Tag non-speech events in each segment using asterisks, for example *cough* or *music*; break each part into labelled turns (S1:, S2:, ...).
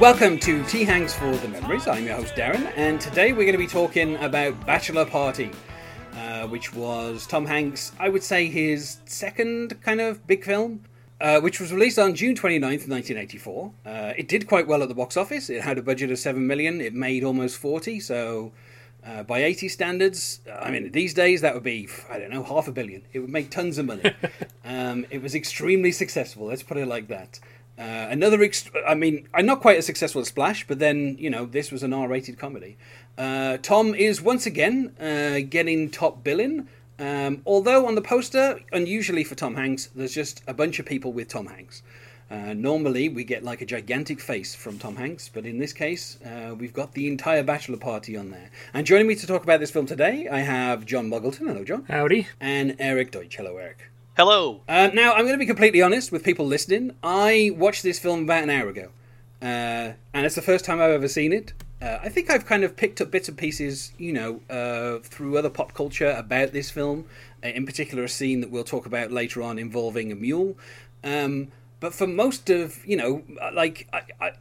S1: Welcome to T Hanks for the Memories. I'm your host Darren, and today we're going to be talking about Bachelor Party, uh, which was Tom Hanks, I would say his second kind of big film, uh, which was released on June 29th, 1984. Uh, it did quite well at the box office. It had a budget of 7 million, it made almost 40, so uh, by 80 standards, I mean, these days that would be, I don't know, half a billion. It would make tons of money. *laughs* um, it was extremely successful, let's put it like that. Uh, another, ext- I mean, I'm not quite as successful as Splash, but then you know this was an R-rated comedy. Uh, Tom is once again uh, getting top billing, um, although on the poster, unusually for Tom Hanks, there's just a bunch of people with Tom Hanks. Uh, normally, we get like a gigantic face from Tom Hanks, but in this case, uh, we've got the entire bachelor party on there. And joining me to talk about this film today, I have John Muggleton. Hello, John.
S2: Howdy.
S1: And Eric Deutsch. Hello, Eric.
S3: Hello.
S1: Uh, now, I'm going to be completely honest with people listening. I watched this film about an hour ago, uh, and it's the first time I've ever seen it. Uh, I think I've kind of picked up bits and pieces, you know, uh, through other pop culture about this film. Uh, in particular, a scene that we'll talk about later on involving a mule. Um, but for most of, you know, like I, I,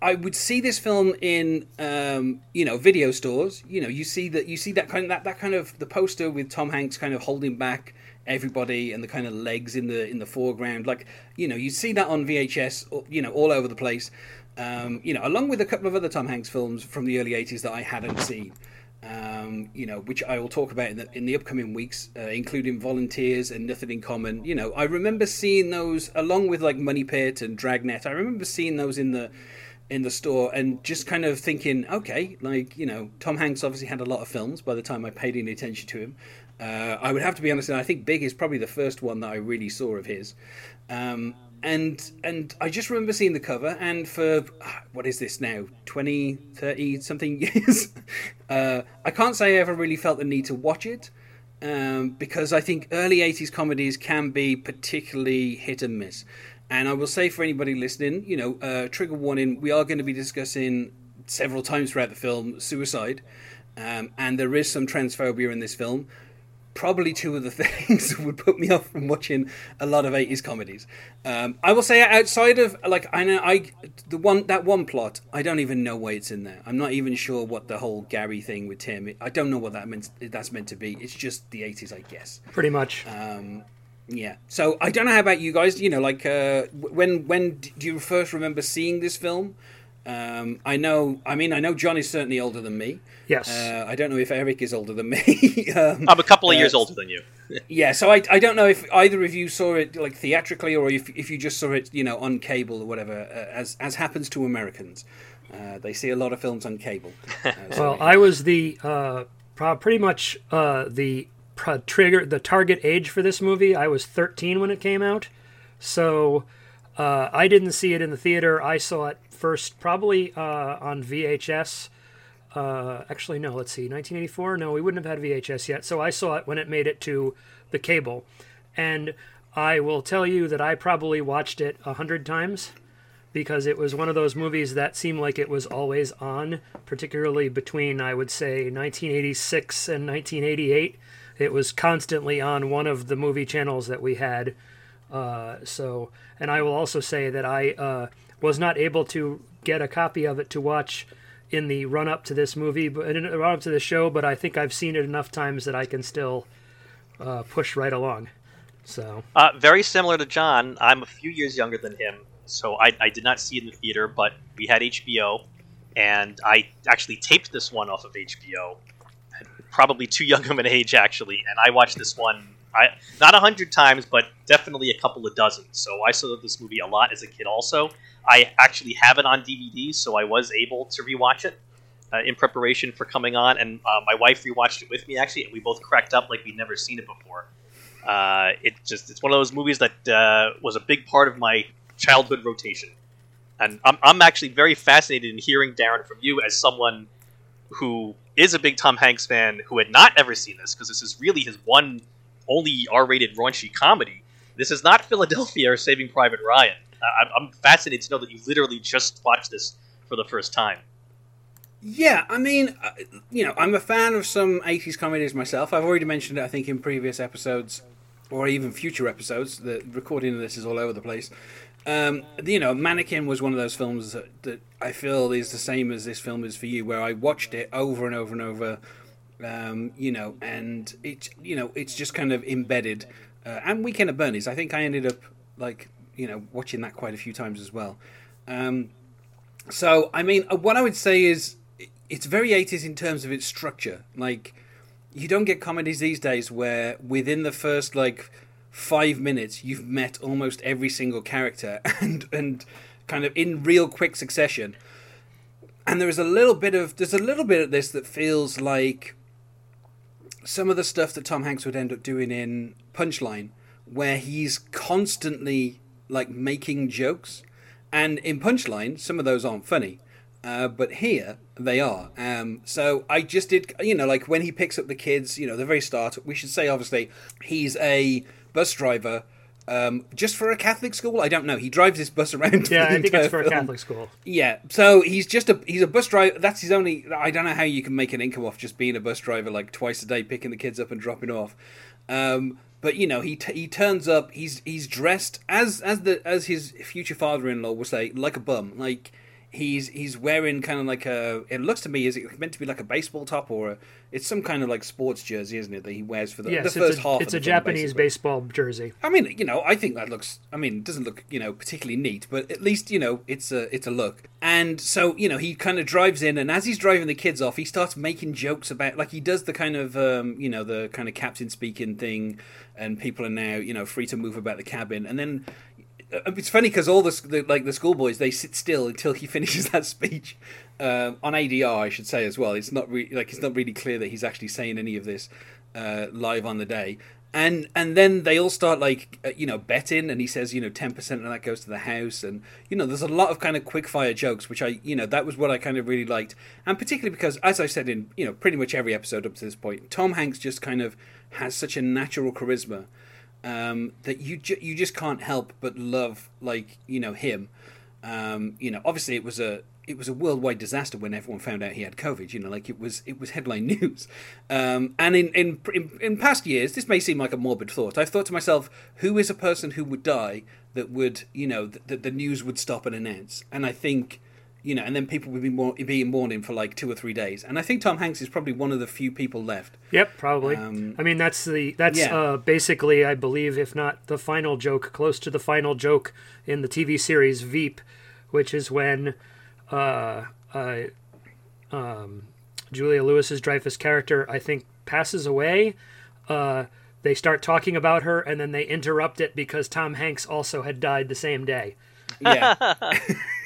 S1: I would see this film in, um, you know, video stores. You know, you see that you see that kind of that, that kind of the poster with Tom Hanks kind of holding back everybody and the kind of legs in the in the foreground. Like you know, you see that on VHS, you know, all over the place. Um, you know, along with a couple of other Tom Hanks films from the early '80s that I hadn't seen. Um, you know, which I will talk about in the, in the upcoming weeks, uh, including Volunteers and Nothing in Common. You know, I remember seeing those along with like Money Pit and Dragnet. I remember seeing those in the in the store and just kind of thinking, okay, like you know, Tom Hanks obviously had a lot of films by the time I paid any attention to him. Uh, I would have to be honest, and I think Big is probably the first one that I really saw of his. Um, and and I just remember seeing the cover, and for what is this now, 20, 30 something *laughs* years, uh, I can't say I ever really felt the need to watch it. Um, because I think early 80s comedies can be particularly hit and miss. And I will say for anybody listening, you know, uh, trigger warning, we are going to be discussing several times throughout the film suicide. Um, and there is some transphobia in this film probably two of the *laughs* things would put me off from watching a lot of 80s comedies. Um, I will say outside of like I know I the one that one plot I don't even know why it's in there. I'm not even sure what the whole Gary thing with Tim. I don't know what that meant. That's meant to be. It's just the 80s, I guess.
S2: Pretty much.
S1: Um, yeah. So I don't know how about you guys. You know, like uh, when when do you first remember seeing this film? Um, I know. I mean, I know John is certainly older than me.
S2: Yes.
S1: Uh, I don't know if Eric is older than me. *laughs* um,
S3: I'm a couple of
S1: uh,
S3: years older than you. *laughs*
S1: yeah, so I, I don't know if either of you saw it like theatrically or if if you just saw it, you know, on cable or whatever, uh, as as happens to Americans. Uh, they see a lot of films on cable. *laughs* Uh,
S2: well, I was the uh, pretty much uh, the trigger the target age for this movie. I was 13 when it came out, so uh, I didn't see it in the theater. I saw it first probably uh, on VHS. Uh, actually, no. Let's see, 1984. No, we wouldn't have had VHS yet. So I saw it when it made it to the cable, and I will tell you that I probably watched it a hundred times because it was one of those movies that seemed like it was always on, particularly between I would say 1986 and 1988. It was constantly on one of the movie channels that we had. Uh, so, and I will also say that I uh, was not able to get a copy of it to watch in the run up to this movie, but in the run up to the show. But I think I've seen it enough times that I can still uh, push right along. So,
S3: Uh, very similar to John, I'm a few years younger than him, so I, I did not see it in the theater, but we had HBO, and I actually taped this one off of HBO. Probably too young of an age, actually, and I watched this one I not a hundred times, but definitely a couple of dozen. So I saw this movie a lot as a kid. Also, I actually have it on DVD, so I was able to rewatch it uh, in preparation for coming on. And uh, my wife rewatched it with me actually, and we both cracked up like we'd never seen it before. Uh, it just it's one of those movies that uh, was a big part of my childhood rotation, and I'm I'm actually very fascinated in hearing Darren from you as someone who is a big Tom Hanks fan who had not ever seen this because this is really his one only R-rated raunchy comedy. This is not Philadelphia or Saving Private Ryan. I, I'm fascinated to know that you literally just watched this for the first time.
S1: Yeah, I mean, uh, you know, I'm a fan of some 80s comedies myself. I've already mentioned it, I think, in previous episodes or even future episodes. The recording of this is all over the place. Um, you know, Mannequin was one of those films that, that, I feel is the same as this film is for you, where I watched it over and over and over. Um, you know, and it, you know, it's just kind of embedded. Uh, and Weekend at Bernie's, I think I ended up like, you know, watching that quite a few times as well. Um, so, I mean, uh, what I would say is it's very 80s in terms of its structure. Like, you don't get comedies these days where within the first, like, five minutes you've met almost every single character *laughs* and, and kind of in real quick succession. And there is a little bit of, there's a little bit of this that feels like some of the stuff that Tom Hanks would end up doing in Punchline, where he's constantly, like, making jokes. And in Punchline, some of those aren't funny uh, but here they are. Um, so I just did, you know, like when he picks up the kids, you know, the very start. We should say, obviously, he's a bus driver. Um, just for a Catholic school, I don't know. He drives this bus around. *laughs*
S2: Yeah, I think it's for film. a Catholic school.
S1: Yeah, so he's just a he's a bus driver. That's his only. I don't know how you can make an income off just being a bus driver, like twice a day, picking the kids up and dropping off. Um, but you know, he t- he turns up. He's he's dressed as as the as his future father-in-law will say, like a bum, like he's he's wearing kind of like a. It looks to me is it meant to be like a baseball top or a, it's some kind of like sports jersey, isn't it? That he wears for the,
S2: yes,
S1: the first
S2: a,
S1: half.
S2: It's
S1: a
S2: Japanese
S1: basically.
S2: baseball jersey.
S1: I mean, you know, I think that looks. I mean, it doesn't look you know particularly neat, but at least you know it's a it's a look. And so you know he kind of drives in, and as he's driving the kids off, he starts making jokes about like he does the kind of um, you know the kind of captain speaking thing, and people are now you know free to move about the cabin, and then it's funny because all the, the, like the schoolboys they sit still until he *laughs* finishes that speech um, on ADR. I should say as well. It's not re- like it's not really clear that he's actually saying any of this uh, live on the day. And and then they all start like uh, you know betting, and he says you know ten percent of that goes to the house, and you know there's a lot of kind of quick fire jokes, which I you know that was what I kind of really liked, and particularly because as I said in you know pretty much every episode up to this point, Tom Hanks just kind of has such a natural charisma um, that you ju- you just can't help but love like you know him. Um, you know, obviously it was a it was a worldwide disaster when everyone found out he had COVID. You know, like it was it was headline *laughs* news. Um, and in, in, in in past years, this may seem like a morbid thought. I've thought to myself, who is a person who would die that would you know that the news would stop and announce? And I think you know, and then people would be more be in mourning for like two or three days. And I think Tom Hanks is probably one of the few people left.
S2: Yep, probably. Um, I mean, that's the that's yeah. uh, basically, I believe, if not the final joke, close to the final joke in the TV series Veep, which is when uh, uh, um, Julia Louis's Dreyfus character, I think, passes away. Uh, they start talking about her, and then they interrupt it because Tom Hanks also had died the same day.
S1: Yeah. *laughs*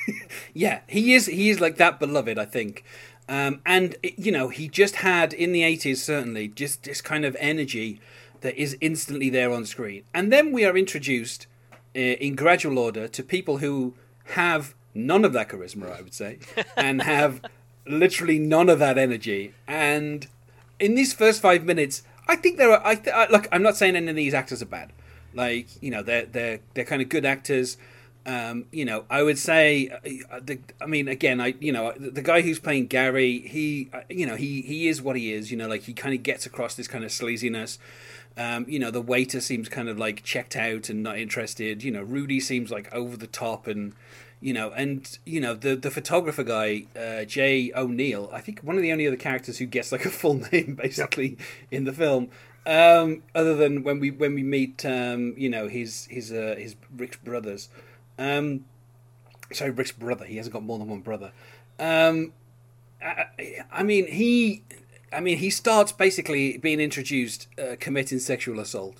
S1: yeah, he is. He is like that beloved. I think. Um, and you know, he just had in the eighties certainly just this kind of energy that is instantly there on screen. And then we are introduced uh, in gradual order to people who have none of that charisma, I would say, *laughs* and have literally none of that energy. And in these first five minutes, I think there are. I th- I, look, I'm not saying any of these actors are bad. Like you know, they're they're they're kind of good actors. Um, you know, I would say, uh, I mean, again, I, you know, the, guy who's playing Gary, he, uh, you know, he, he is what he is. You know, like he kind of gets across this kind of sleaziness. Um, you know, the waiter seems kind of like checked out and not interested. You know, Rudy seems like over the top and, you know, and you know the the photographer guy, uh, Jay O'Neill. I think one of the only other characters who gets like a full *laughs* name basically in the film. Um, other than when we when we meet, um, you know, his his uh, his Rick's brothers. Um, sorry, Rick's brother. He hasn't got more than one brother. Um, I, I, mean, he. I mean, he starts basically being introduced uh, committing sexual assault,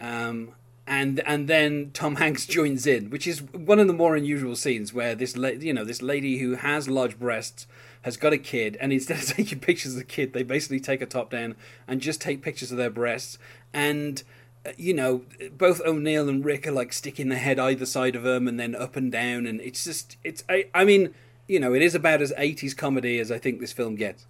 S1: um, and and then Tom *laughs* Hanks joins in, which is one of the more unusual scenes where this la- you know this lady who has large breasts has got a kid, and instead of *laughs* taking pictures of the kid, they basically take a top down and just take pictures of their breasts and you know, both O'Neill and Rick are like sticking their head either side of them and then up and down, and it's just it's I, I mean, you know, it is about as eighties comedy as I think this film gets.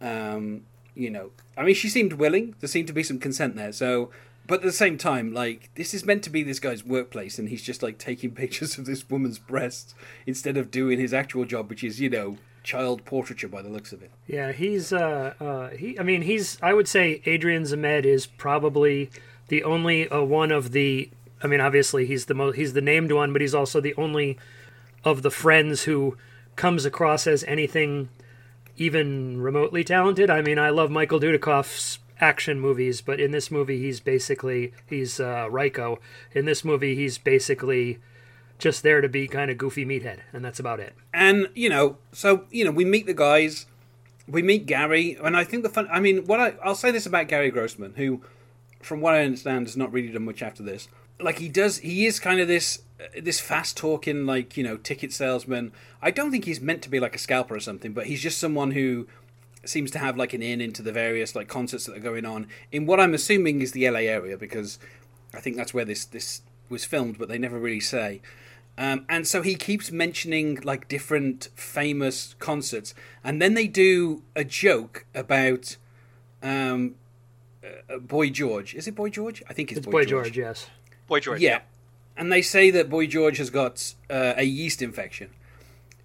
S1: Um, you know, I mean, she seemed willing. There seemed to be some consent there. So, but at the same time, like this is meant to be this guy's workplace, and he's just like taking *laughs* pictures of this woman's breasts instead of doing his actual job, which is you know child portraiture by the looks of it.
S2: Yeah, he's uh, uh he. I mean, he's. I would say Adrian Zmed is probably the only uh, one of the. I mean, obviously he's the most. He's the named one, but he's also the only of the friends who comes across as anything even remotely talented. I mean, I love Michael Dudikoff's action movies, but in this movie, he's basically he's uh, Ryko. In this movie, he's basically just there to be kind of goofy meathead, and that's about it.
S1: And you know, so you know, we meet the guys, we meet Gary, and I think the fun. I mean, what I I'll say this about Gary Grossman, who, from what I understand, has not really done much after this. Like he does, he is kind of this this fast talking, like you know, ticket salesman. I don't think he's meant to be like a scalper or something, but he's just someone who seems to have like an in into the various like concerts that are going on in what I'm assuming is the LA area because I think that's where this this was filmed, but they never really say. Um, and so he keeps mentioning like different famous concerts, and then they do a joke about um, uh, Boy George. Is it Boy George? I think it's,
S2: It's
S1: Boy,
S2: Boy
S1: George.
S2: George, yes.
S3: Boy George.
S1: Yeah. And they say that Boy George has got uh, a yeast infection,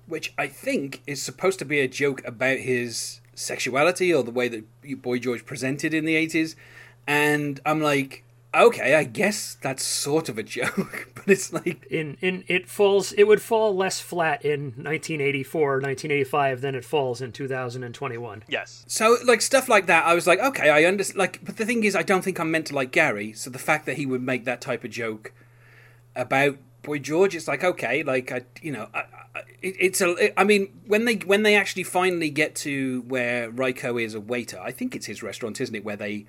S1: which I think is supposed to be a joke about his sexuality or the way that Boy George presented in the 80s. And I'm like, okay, I guess that's sort of a *laughs* joke, but it's like,
S2: in in it falls it would fall less flat in 1984 1985 than it falls in 2021
S3: Yes.
S1: so like stuff like that. I was like, okay, I understand. Like, but the thing is, I don't think I'm meant to like Gary. So the fact that he would make that type of joke about Boy George, it's like okay, like I, you know, I, I, it, it's a. It, I mean, when they when they actually finally get to where Ryko is a waiter, I think it's his restaurant, isn't it? Where they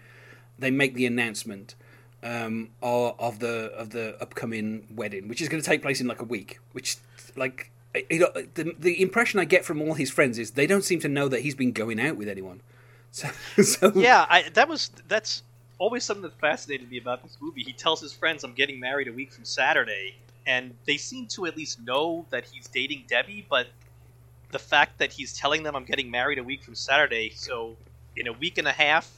S1: they make the announcement um, of, of the of the upcoming wedding, which is going to take place in like a week. Which like the the impression I get from all his friends is they don't seem to know that he's been going out with anyone. *laughs* So, so
S3: Yeah, I, that was that's always something that fascinated me about this movie. He tells his friends, "I'm getting married a week from Saturday," and they seem to at least know that he's dating Debbie. But the fact that he's telling them, "I'm getting married a week from Saturday," so in a week and a half.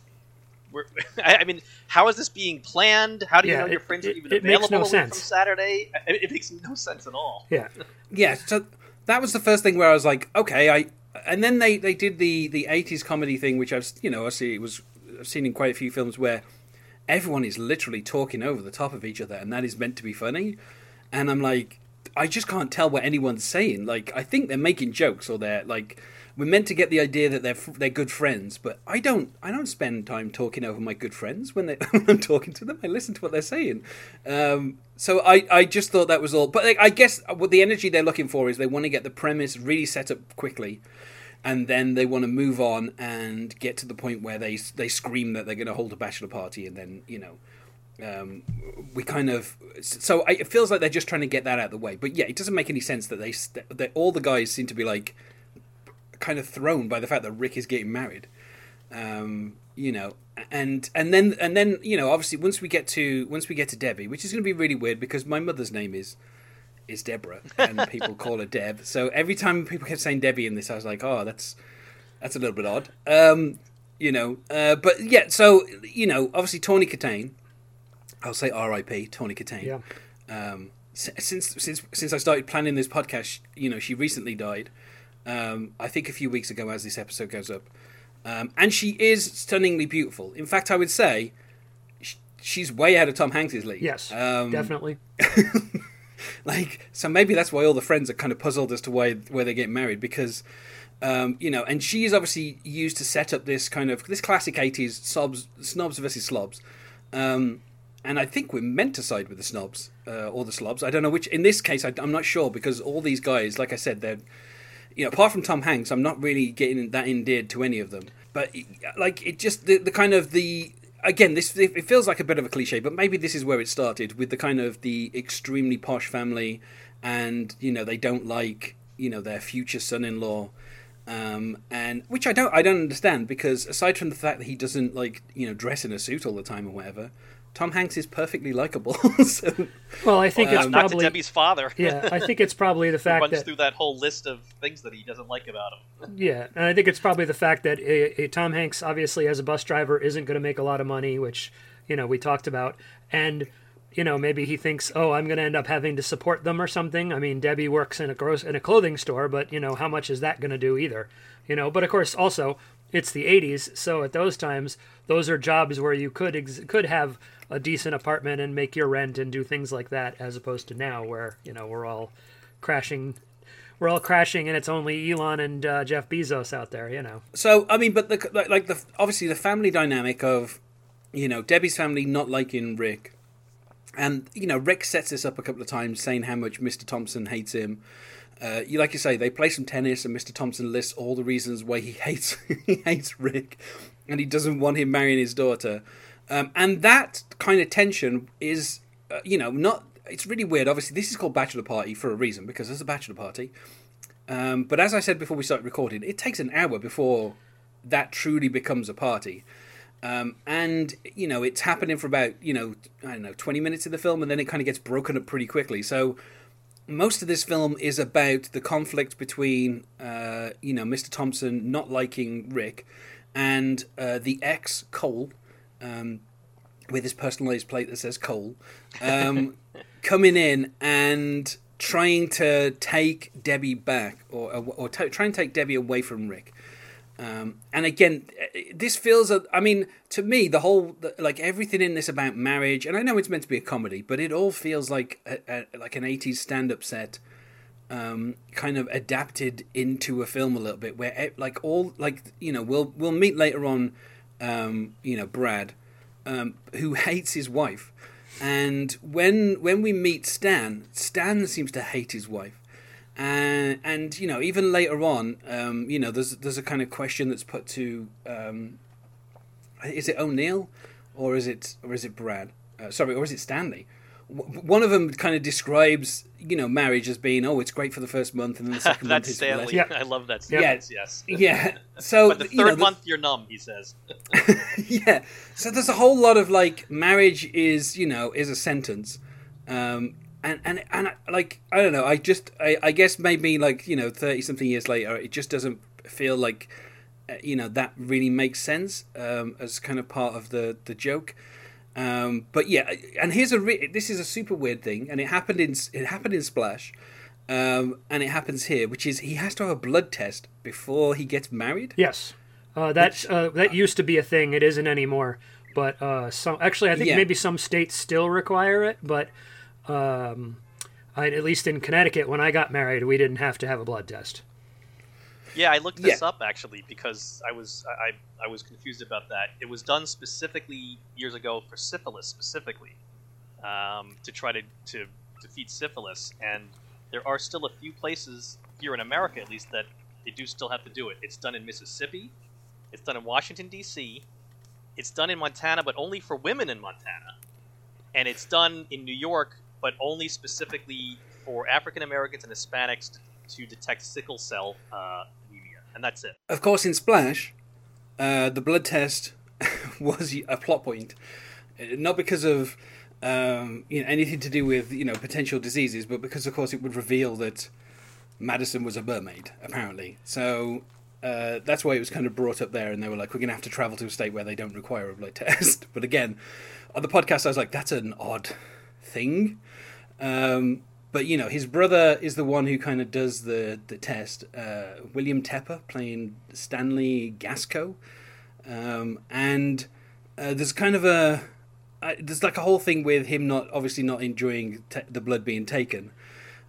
S3: We're, *laughs* I I mean, how is this being planned? How do you
S2: Yeah,
S3: know your
S2: it-
S3: friends are even
S2: it makes
S3: available
S2: no sense.
S3: from Saturday? It, it makes no sense at all.
S2: yeah
S1: yeah, so that was the first thing where I was like, okay, I. And then they, they did the the eighties comedy thing, which I've you know I see it was I've seen in quite a few films where everyone is literally talking over the top of each other, and that is meant to be funny. And I'm like, I just can't tell what anyone's saying. Like, I think they're making jokes, or they're like, we're meant to get the idea that they're they're good friends, but I don't I don't spend time talking over my good friends when they *laughs* when I'm talking to them. I listen to what they're saying. Um, so I, I just thought that was all. But like, I guess what the energy they're looking for is they want to get the premise really set up quickly, and then they want to move on and get to the point where they they scream that they're going to hold a bachelor party, and then you know. Um, we kind of so I, it feels like they're just trying to get that out of the way, but yeah, it doesn't make any sense that they that all the guys seem to be like kind of thrown by the fact that Rick is getting married. Um, you know, and and then and then you know, obviously once we get to once we get to Debbie, which is going to be really weird because my mother's name is is Deborah, and *laughs* people call her Deb. So every time people kept saying Debbie in this, I was like, oh, that's that's a little bit odd. Um, you know, uh, but yeah, so you know, obviously Tawny Kitaen. I'll say R.I.P. Tawny Kitaen
S2: yeah
S1: um, since since since I started planning this podcast, you know, she recently died. Um, I think a few weeks ago, as this episode goes up, um, and she is stunningly beautiful. In fact, I would say sh- she's way out of Tom Hanks's league.
S2: yes
S1: um,
S2: definitely *laughs*
S1: like so maybe that's why all the friends are kind of puzzled as to why where they get married because um, you know and she is obviously used to set up this kind of this classic 80s snobs snobs versus slobs um, and I think we're meant to side with the snobs uh, or the slobs I don't know which in this case I, I'm not sure because all these guys like I said they're you know apart from Tom Hanks I'm not really getting that endeared to any of them. But like it just the, the kind of the again this it feels like a bit of a cliche but maybe this is where it started with the kind of the extremely posh family and you know they don't like you know their future son-in-law. Um, and which I don't I don't understand because aside from the fact that he doesn't like you know dress in a suit all the time or whatever Tom Hanks is perfectly likable *laughs* so
S2: well i think it's
S3: Not to
S2: probably
S3: Debbie's father.
S2: yeah i think it's probably the *laughs*
S3: Who
S2: fact
S3: runs
S2: that
S3: through that whole list of things that he doesn't like about him.
S2: Yeah, and I think it's probably the fact that uh, uh, Tom Hanks, obviously as a bus driver, isn't going to make a lot of money, which you know we talked about, and you know, maybe he thinks, oh, I'm going to end up having to support them or something. I mean, Debbie works in a gross in a clothing store, but you know, how much is that going to do either? You know, but of course, also it's the 80s, so at those times, those are jobs where you could ex- could have a decent apartment and make your rent and do things like that, as opposed to now where you know we're all crashing. We're all crashing, and it's only Elon and uh, Jeff Bezos out there, you know.
S1: So I mean, but the like, the obviously the family dynamic of, you know, Debbie's family not liking Rick, and you know Rick sets this up a couple of times, saying how much Mr. Thompson hates him. Uh, you like you say, they play some tennis, and Mr. Thompson lists all the reasons why he *laughs* hates he hates Rick, and he doesn't want him marrying his daughter. Um, and that kind of tension is, uh, you know, not. It's really weird. Obviously, this is called Bachelor Party for a reason because it's a bachelor party. Um, but as I said before we started recording, it takes an hour before that truly becomes a party. Um, and you know it's happening for about you know I don't know twenty minutes of the film, and then it kind of gets broken up pretty quickly. So most of this film is about the conflict between uh, you know Mr. Thompson not liking Rick and uh, the ex Cole, um, with his personalized plate that says Cole, um, *laughs* coming in and trying to take Debbie back or or, t- try and take Debbie away from Rick. Um, and again, this feels. I mean, to me, the whole like everything in this about marriage, and I know it's meant to be a comedy, but it all feels like a, a, like an '80s stand-up set, um, kind of adapted into a film a little bit, where like all like you know we'll we'll meet later on, um, you know Brad, um, who hates his wife, and when when we meet Stan, Stan seems to hate his wife and and you know even later on, um, you know there's there's a kind of question that's put to um, is it O'Neill or is it or is it Brad? Uh, sorry, or is it Stanley? W- one of them kind of describes you know marriage as being oh it's great for the first month and then the *laughs* second month is
S3: Stanley.
S2: Yeah.
S3: I love that.
S1: Yeah.
S3: Sentence, Yes.
S1: yeah. *laughs* So
S3: But the third
S1: you know, the-
S3: month you're numb, he says. *laughs*
S1: yeah. So there's a whole lot of like marriage is you know is a sentence, um, and and and like I don't know. I just I, I guess maybe like you know thirty something years later, it just doesn't feel like uh, you know that really makes sense um, as kind of part of the the joke. Um, but yeah, and here's a re- this is a super weird thing, and it happened in it happened in Splash. Um, and it happens here, which is he has to have a blood test before he gets married.
S2: Yes, uh, that uh, that used to be a thing. It isn't anymore. But uh, some actually, I think
S1: Yeah.
S2: maybe some states still require it. But um, I, at least in Connecticut, when I got married, we didn't have to have a blood test.
S3: Yeah, I looked this
S1: Yeah.
S3: up actually because I was I, I was confused about that. It was done specifically years ago for syphilis specifically, um, to try to, to defeat syphilis, and there are still a few places here in America, at least, that they do still have to do it. It's done in Mississippi, it's done in Washington D.C., it's done in Montana, but only for women in Montana, and it's done in New York, but only specifically for African Americans and Hispanics to, detect sickle cell uh, and that's it.
S1: Of course, in Splash, uh, the blood test *laughs* was a plot point, Uh, not because of um, you know anything to do with you know potential diseases, but because of course it would reveal that Madison was a mermaid apparently. So uh, that's why it was kind of brought up there, and they were like, "We're going to have to travel to a state where they don't require a blood *laughs* test." but again, on the podcast, I was like, "That's an odd thing." Um, but you know, his brother is the one who kind of does the the test. Uh, William Tepper playing Stanley Gasco, um, and uh, there's kind of a uh, there's like a whole thing with him not obviously not enjoying te- the blood being taken,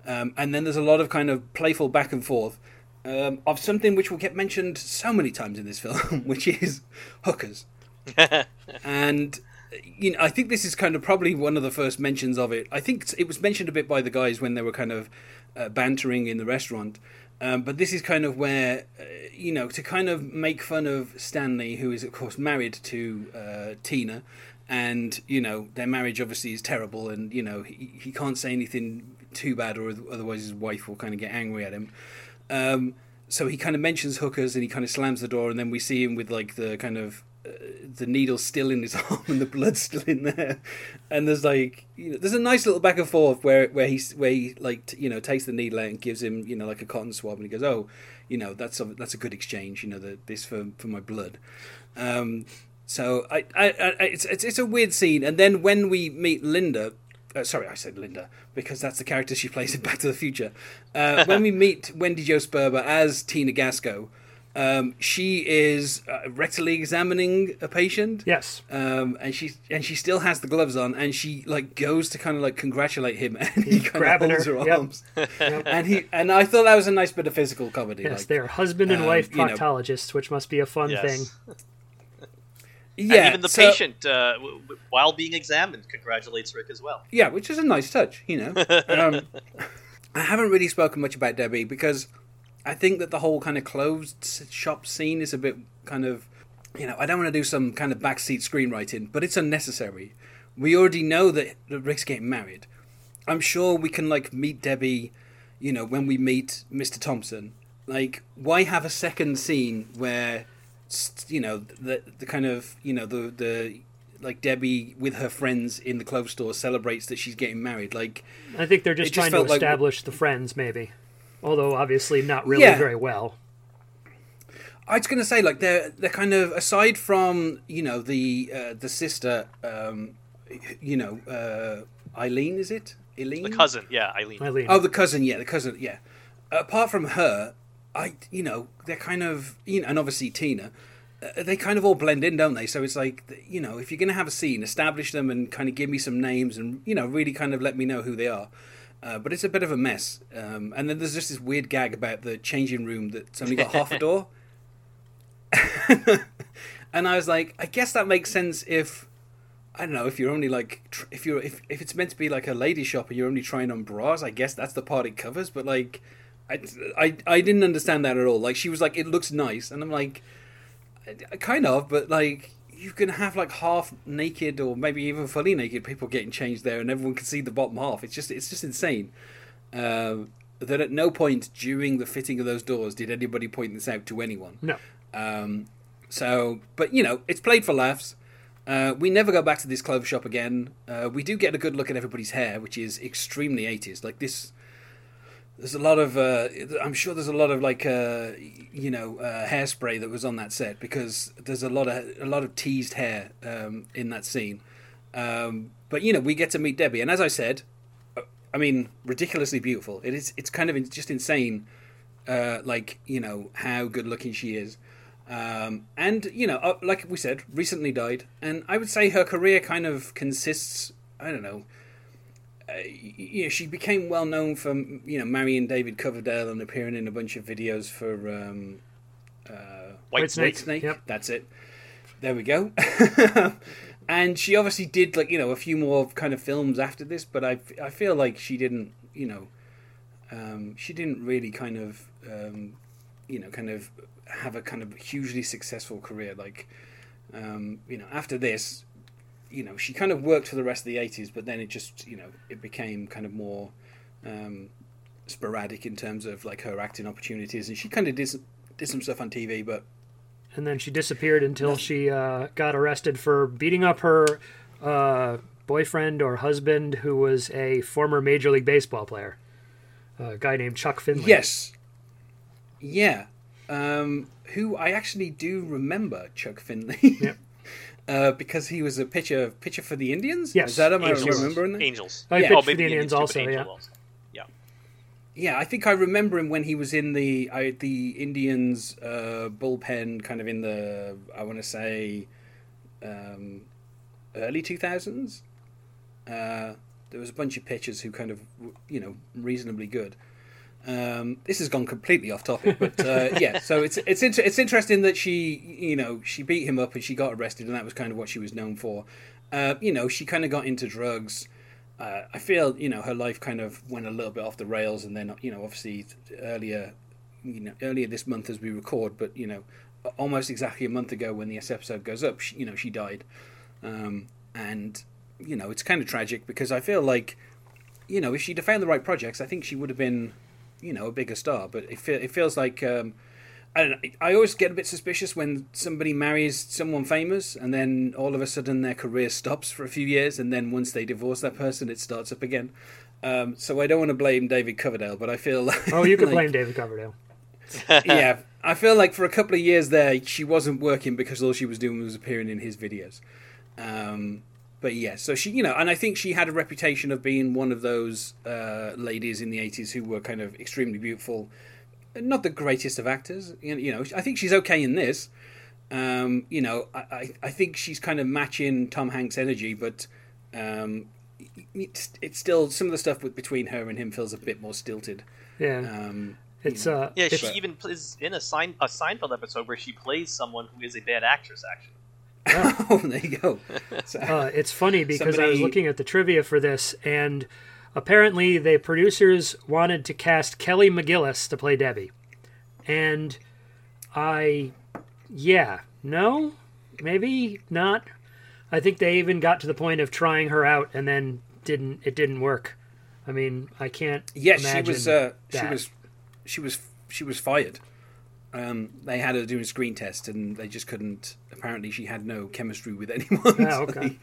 S1: um, and then there's a lot of kind of playful back and forth. Um, of something which will get mentioned so many times in this film, *laughs* which is hookers. *laughs* And you know, I think this is kind of probably one of the first mentions of it. I think it was mentioned a bit by the guys when they were kind of uh, bantering in the restaurant. Um, but this is kind of where, uh, you know, to kind of make fun of Stanley, who is, of course, married to uh, Tina, and, you know, their marriage obviously is terrible, and, you know, he, he can't say anything too bad, or otherwise his wife will kind of get angry at him. Um, so he kind of mentions hookers and he kind of slams the door, and then we see him with, like, the kind of uh, the needle still in his *laughs* arm and the blood still in there, and there's like you know there's a nice little back and forth where where he where he like t- you know takes the needle out and gives him you know like a cotton swab and he goes oh you know that's a, that's a good exchange you know the, this for for my blood, um, so I, I, I it's, it's it's a weird scene. And then when we meet Linda, uh, sorry, I said Linda because that's the character she plays in Back to the Future. Uh, when we *laughs* meet Wendy Jo Sperber as Tina Gasco, um, she is uh, rectally examining a patient.
S2: Yes.
S1: Um, and she and she still has the gloves on, and she like goes to kind of like congratulate him, *laughs* and he kind of holds
S2: her,
S1: her,
S2: yep.
S1: arms, and he and I thought that was a nice bit of physical comedy.
S2: Yes,
S1: like,
S2: they're husband and
S1: um,
S2: wife
S1: you know-
S2: proctologists, which must be a fun
S3: Yes.
S2: thing. *laughs*
S1: yeah,
S3: and even the
S1: so-
S3: patient, uh, w- w- while being examined, congratulates Rick as well.
S1: Yeah, which is a nice touch, you know. *laughs* Um, I haven't really spoken much about Debbie because I think that the whole kind of closed shop scene is a bit kind of, you know, I don't want to do some kind of backseat screenwriting, but it's unnecessary. We already know that that Rick's getting married. I'm sure we can like meet Debbie, you know, when we meet Mr. Thompson. Like, why have a second scene where, you know, the the kind of you know the the like Debbie with her friends in the clothes store celebrates that she's getting married. Like,
S2: I think they're just
S1: It just
S2: trying to
S1: felt like-
S2: establish the friends, maybe. Although obviously not really
S1: Yeah.
S2: very well.
S1: I was gonna say like they're they're kind of aside from you know the uh, the sister, um, you know uh, Eileen is it Eileen
S3: The cousin, yeah, Eileen.
S2: Eileen.
S1: Oh, the cousin, yeah, the cousin, yeah. Apart from her, I, you know, they're kind of, you know, and obviously Tina, uh, they kind of all blend in, don't they? So it's like, you know, if you're going to have a scene, establish them and kind of give me some names and, you know, really kind of let me know who they are. Uh, but it's a bit of a mess. Um, and then there's just this weird gag about the changing room that's only got half a door. *laughs* and I was like, I guess that makes sense if I don't know if you're only like tr- if you're if, if it's meant to be like a lady shop and you're only trying on bras. I guess that's the part it covers. But like, I, I, I didn't understand that at all. Like she was like, it looks nice, and I'm like, kind of, but like you can have like half naked or maybe even fully naked people getting changed there, and everyone can see the bottom half. It's just it's just insane. Um, that at no point during the fitting of those doors did anybody point this out to anyone.
S2: No.
S1: Um, so, but you know, it's played for laughs. Uh, we never go back to this clover shop again. Uh, we do get a good look at everybody's hair, which is extremely 80s. Like this, there's a lot of. Uh, I'm sure there's a lot of like, uh, you know, uh, hairspray that was on that set because there's a lot of a lot of teased hair um, in that scene. Um, but you know, we get to meet Debbie, and as I said, I mean, ridiculously beautiful. It is. It's kind of just insane uh, like you know how good looking she is um, and you know uh, like we said recently died and i would say her career kind of consists i don't know you know she became well known for you know marrying david coverdale and appearing in a bunch of videos for um, uh,
S3: White
S2: White
S3: Snake.
S2: Snake.
S1: Snake.
S2: Yep.
S1: That's it. There we go. *laughs* and she obviously did like you know a few more kind of films after this, but I I feel like she didn't you know um, she didn't really kind of um, you know kind of have a kind of hugely successful career. Like um, you know after this, you know she kind of worked for the rest of the eighties, but then it just you know it became kind of more. Um, sporadic in terms of like her acting opportunities and she kind of did some, did some stuff on TV but
S2: And then she disappeared until she uh, got arrested for beating up her uh, boyfriend or husband, who was a former Major League Baseball player, a guy named Chuck Finley.
S1: Yes. Yeah. Um, who I actually do remember Chuck Finley.
S2: Yep. *laughs*
S1: uh, because he was a pitcher pitcher for the Indians.
S2: Yes.
S1: Is that am I
S3: remember
S1: remembering that?
S3: Angels.
S2: Oh,
S1: Yeah.
S2: pitched
S3: Oh,
S2: for the Indians
S3: too, but
S2: also,
S3: Angel
S2: yeah.
S3: also. Yeah.
S1: Yeah, I think I remember him when he was in the I, the Indians uh, bullpen, kind of in the I want to say um, early two thousands. Uh, there was a bunch of pitchers who kind of you know reasonably good. Um, this has gone completely off topic, but uh, *laughs* yeah. So it's it's inter- it's interesting that she you know she beat him up and she got arrested, and that was kind of what she was known for. Uh, you know, she kind of got into drugs. Uh, I feel you know her life kind of went a little bit off the rails, and then you know obviously earlier, you know earlier this month as we record, but you know almost exactly a month ago when this episode goes up, she, you know she died, um, and you know it's kind of tragic because I feel like you know if she'd have found the right projects, I think she would have been you know a bigger star. But it fe- it feels like. Um, I don't know. I always get a bit suspicious when somebody marries someone famous and then all of a sudden their career stops for a few years and then once they divorce that person it starts up again. Um, so I don't want to blame David Coverdale, but I feel *laughs* like
S2: Oh, you can
S1: like, *laughs*
S2: blame David Coverdale. *laughs*
S1: yeah, I feel like for a couple of years there she wasn't working because all she was doing was appearing in his videos. Um, but yeah, so she, you know, and I think she had a reputation of being one of those uh, ladies in the '80s who were kind of extremely beautiful. Not the greatest of actors, you know. I think she's okay in this. Um, you know, I, I, I think she's kind of matching Tom Hanks' energy, but um, it's, it's still some of the stuff with, between her and him feels a bit more stilted.
S2: Yeah,
S1: Um,
S2: it's
S1: you know.
S2: uh,
S3: Yeah,
S2: it's,
S3: she even plays in a, Sein- a Seinfeld episode where she plays someone who is a bad actress. Actually, *laughs*
S1: oh, there you go.
S2: Uh, it's funny because I was looking at the trivia for this, and apparently the producers wanted to cast Kelly McGillis to play Debbie, and I, yeah, no, maybe not. I think they even got to the point of trying her out, and then didn't it didn't work. I mean, I can't.
S1: yeah, she was. Uh, she was. She was. She was fired. Um, they had her doing a screen test, and they just couldn't. Apparently, she had no chemistry with *laughs* anyone.
S2: Ah,
S1: so
S2: okay.
S1: They,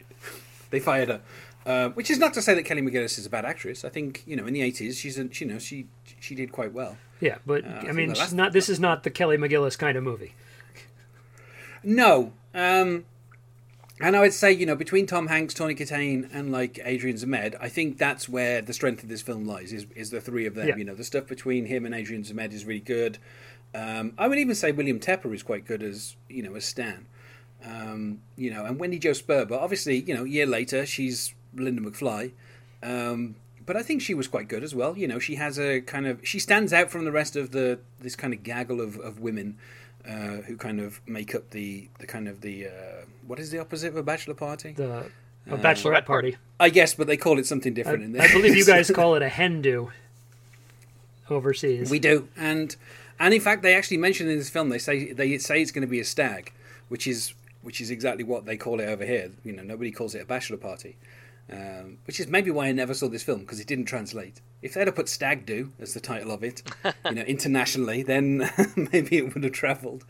S1: they fired her. Uh, which is not to say that Kelly McGillis is a bad actress. I think you know in the eighties she's a, you know she she did quite well.
S2: Yeah, but
S1: I
S2: I mean,
S1: last-
S2: not. This is not the Kelly McGillis kind of movie.
S1: No. Um, and I would say, you know, between Tom Hanks, Tawny Kitaen, and like Adrian Zmed, I think that's where the strength of this film lies. Is is the three of them?
S2: Yeah.
S1: You know, the stuff between him and Adrian Zmed is really good. Um, I would even say William Tepper is quite good as you know as Stan. Um, you know, and Wendy Jo Sperber, but obviously, you know, a year later she's Linda McFly. Um, but I think she was quite good as well. You know, she has a kind of she stands out from the rest of the this kind of gaggle of, of women uh, who kind of make up the the kind of the uh, what is the opposite of a bachelor party?
S2: The a
S1: Uh,
S2: bachelorette party.
S1: I guess, but they call it something
S2: I,
S1: different in there.
S2: I believe you *laughs* guys call it a hen do overseas.
S1: We do, and and in fact, they actually mention in this film they say they say it's going to be a stag, which is which is exactly what they call it over here. You know, nobody calls it a bachelor party, um, which is maybe why I never saw this film because it didn't translate. If they'd have put stag do as the title of it, *laughs* you know, internationally, then *laughs* maybe it would have travelled.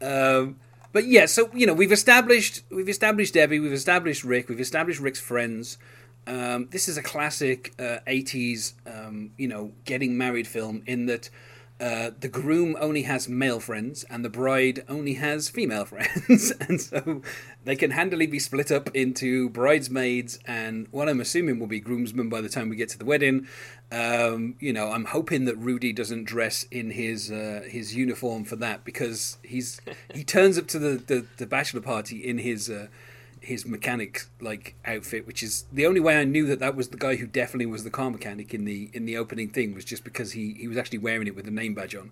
S1: Um, but yeah, so you know, we've established we've established Debbie, we've established Rick, we've established Rick's friends. Um, this is a classic uh, 80s, um, you know, getting married film in that uh, the groom only has male friends and the bride only has female *laughs* friends. and so they can handily be split up into bridesmaids and what I'm assuming will be groomsmen by the time we get to the wedding. Um, you know, I'm hoping that Rudy doesn't dress in his uh, his uniform for that because he's he turns up to the, the, the bachelor party in his uh, his mechanic like outfit, which is the only way I knew that that was the guy who definitely was the car mechanic in the in the opening thing was just because he he was actually wearing it with a name badge on,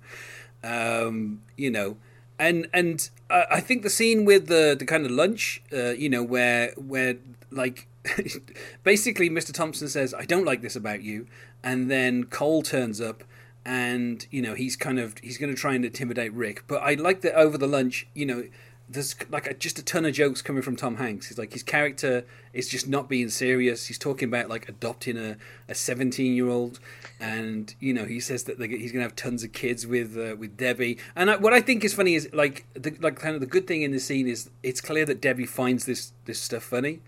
S1: um, you know, and and I, I think the scene with the the kind of lunch, uh, you know, where where like *laughs* basically Mr. Thompson says I don't like this about you, and then Cole turns up. And you know he's kind of he's going to try and intimidate Rick, but I like that over the lunch. You know, there's like a, just a ton of jokes coming from Tom Hanks. He's like his character is just not being serious. He's talking about like adopting a a 17 year old, and you know he says that he's gonna have tons of kids with uh, with Debbie. And I, what I think is funny is like the like kind of the good thing in this scene is it's clear that Debbie finds this this stuff funny.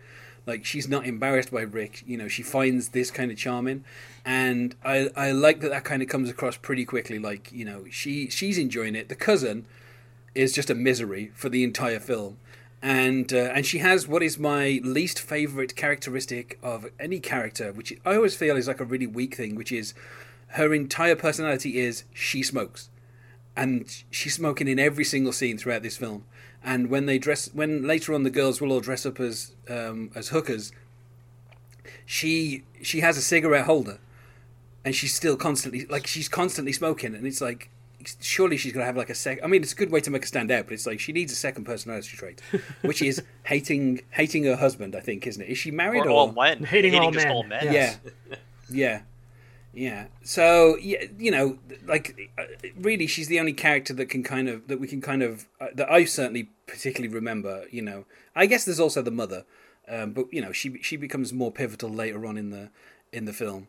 S1: Like she's not embarrassed by Rick, you know. She finds this kind of charming, and I I like that that kind of comes across pretty quickly. Like you know she she's enjoying it. The cousin is just a misery for the entire film. And uh, and she has what is my least favorite characteristic of any character, which I always feel is like a really weak thing, which is her entire personality is she smokes, and she's smoking in every single scene throughout this film. And when they dress, when later on the girls will all dress up as um, as hookers, she she has a cigarette holder, and she's still constantly like she's constantly smoking, and it's like surely she's gonna have like a sec. I mean, it's a good way to make her stand out, but it's like she needs a second personality trait, *laughs* which is hating hating her husband. I think, isn't it? Is she married
S3: or
S1: or,
S3: all men,
S2: Hating all
S3: just
S2: men.
S3: all men.
S2: Yes.
S1: yeah, yeah, yeah. So yeah, you know, like uh, really, she's the only character that can kind of that we can kind of uh, that I certainly particularly remember. You know, I guess there's also the mother, um, but you know, she she becomes more pivotal later on in the in the film.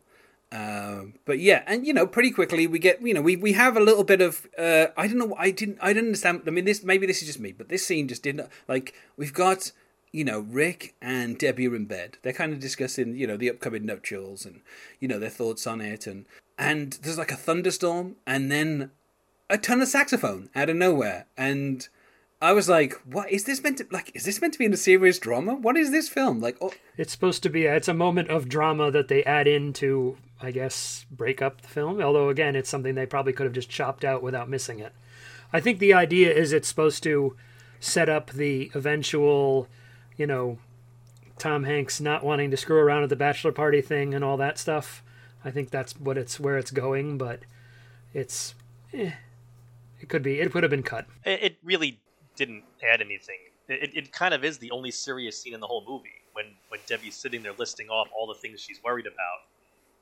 S1: Um, but yeah, and you know, pretty quickly we get you know we, we have a little bit of uh, I don't know I didn't I didn't understand. I mean, this maybe this is just me, but this scene just didn't like we've got you know Rick and Debbie are in bed. They're kind of discussing you know the upcoming nuptials and you know their thoughts on it, and and there's like a thunderstorm, and then a ton of saxophone out of nowhere, and I was like, "What is this meant to like? Is this meant to be in a serious drama? What is this film like?" Oh,
S2: It's supposed to be. It's a moment of drama that they add in to, I guess, break up the film. Although again, it's something they probably could have just chopped out without missing it. I think the idea is it's supposed to set up the eventual, you know, Tom Hanks not wanting to screw around at the bachelor party thing and all that stuff. I think that's what it's where it's going, but it's, eh, it could be. It could have been cut.
S3: It, really didn't add anything. It, it kind of is the only serious scene in the whole movie when when Debbie's sitting there listing off all the things she's worried about,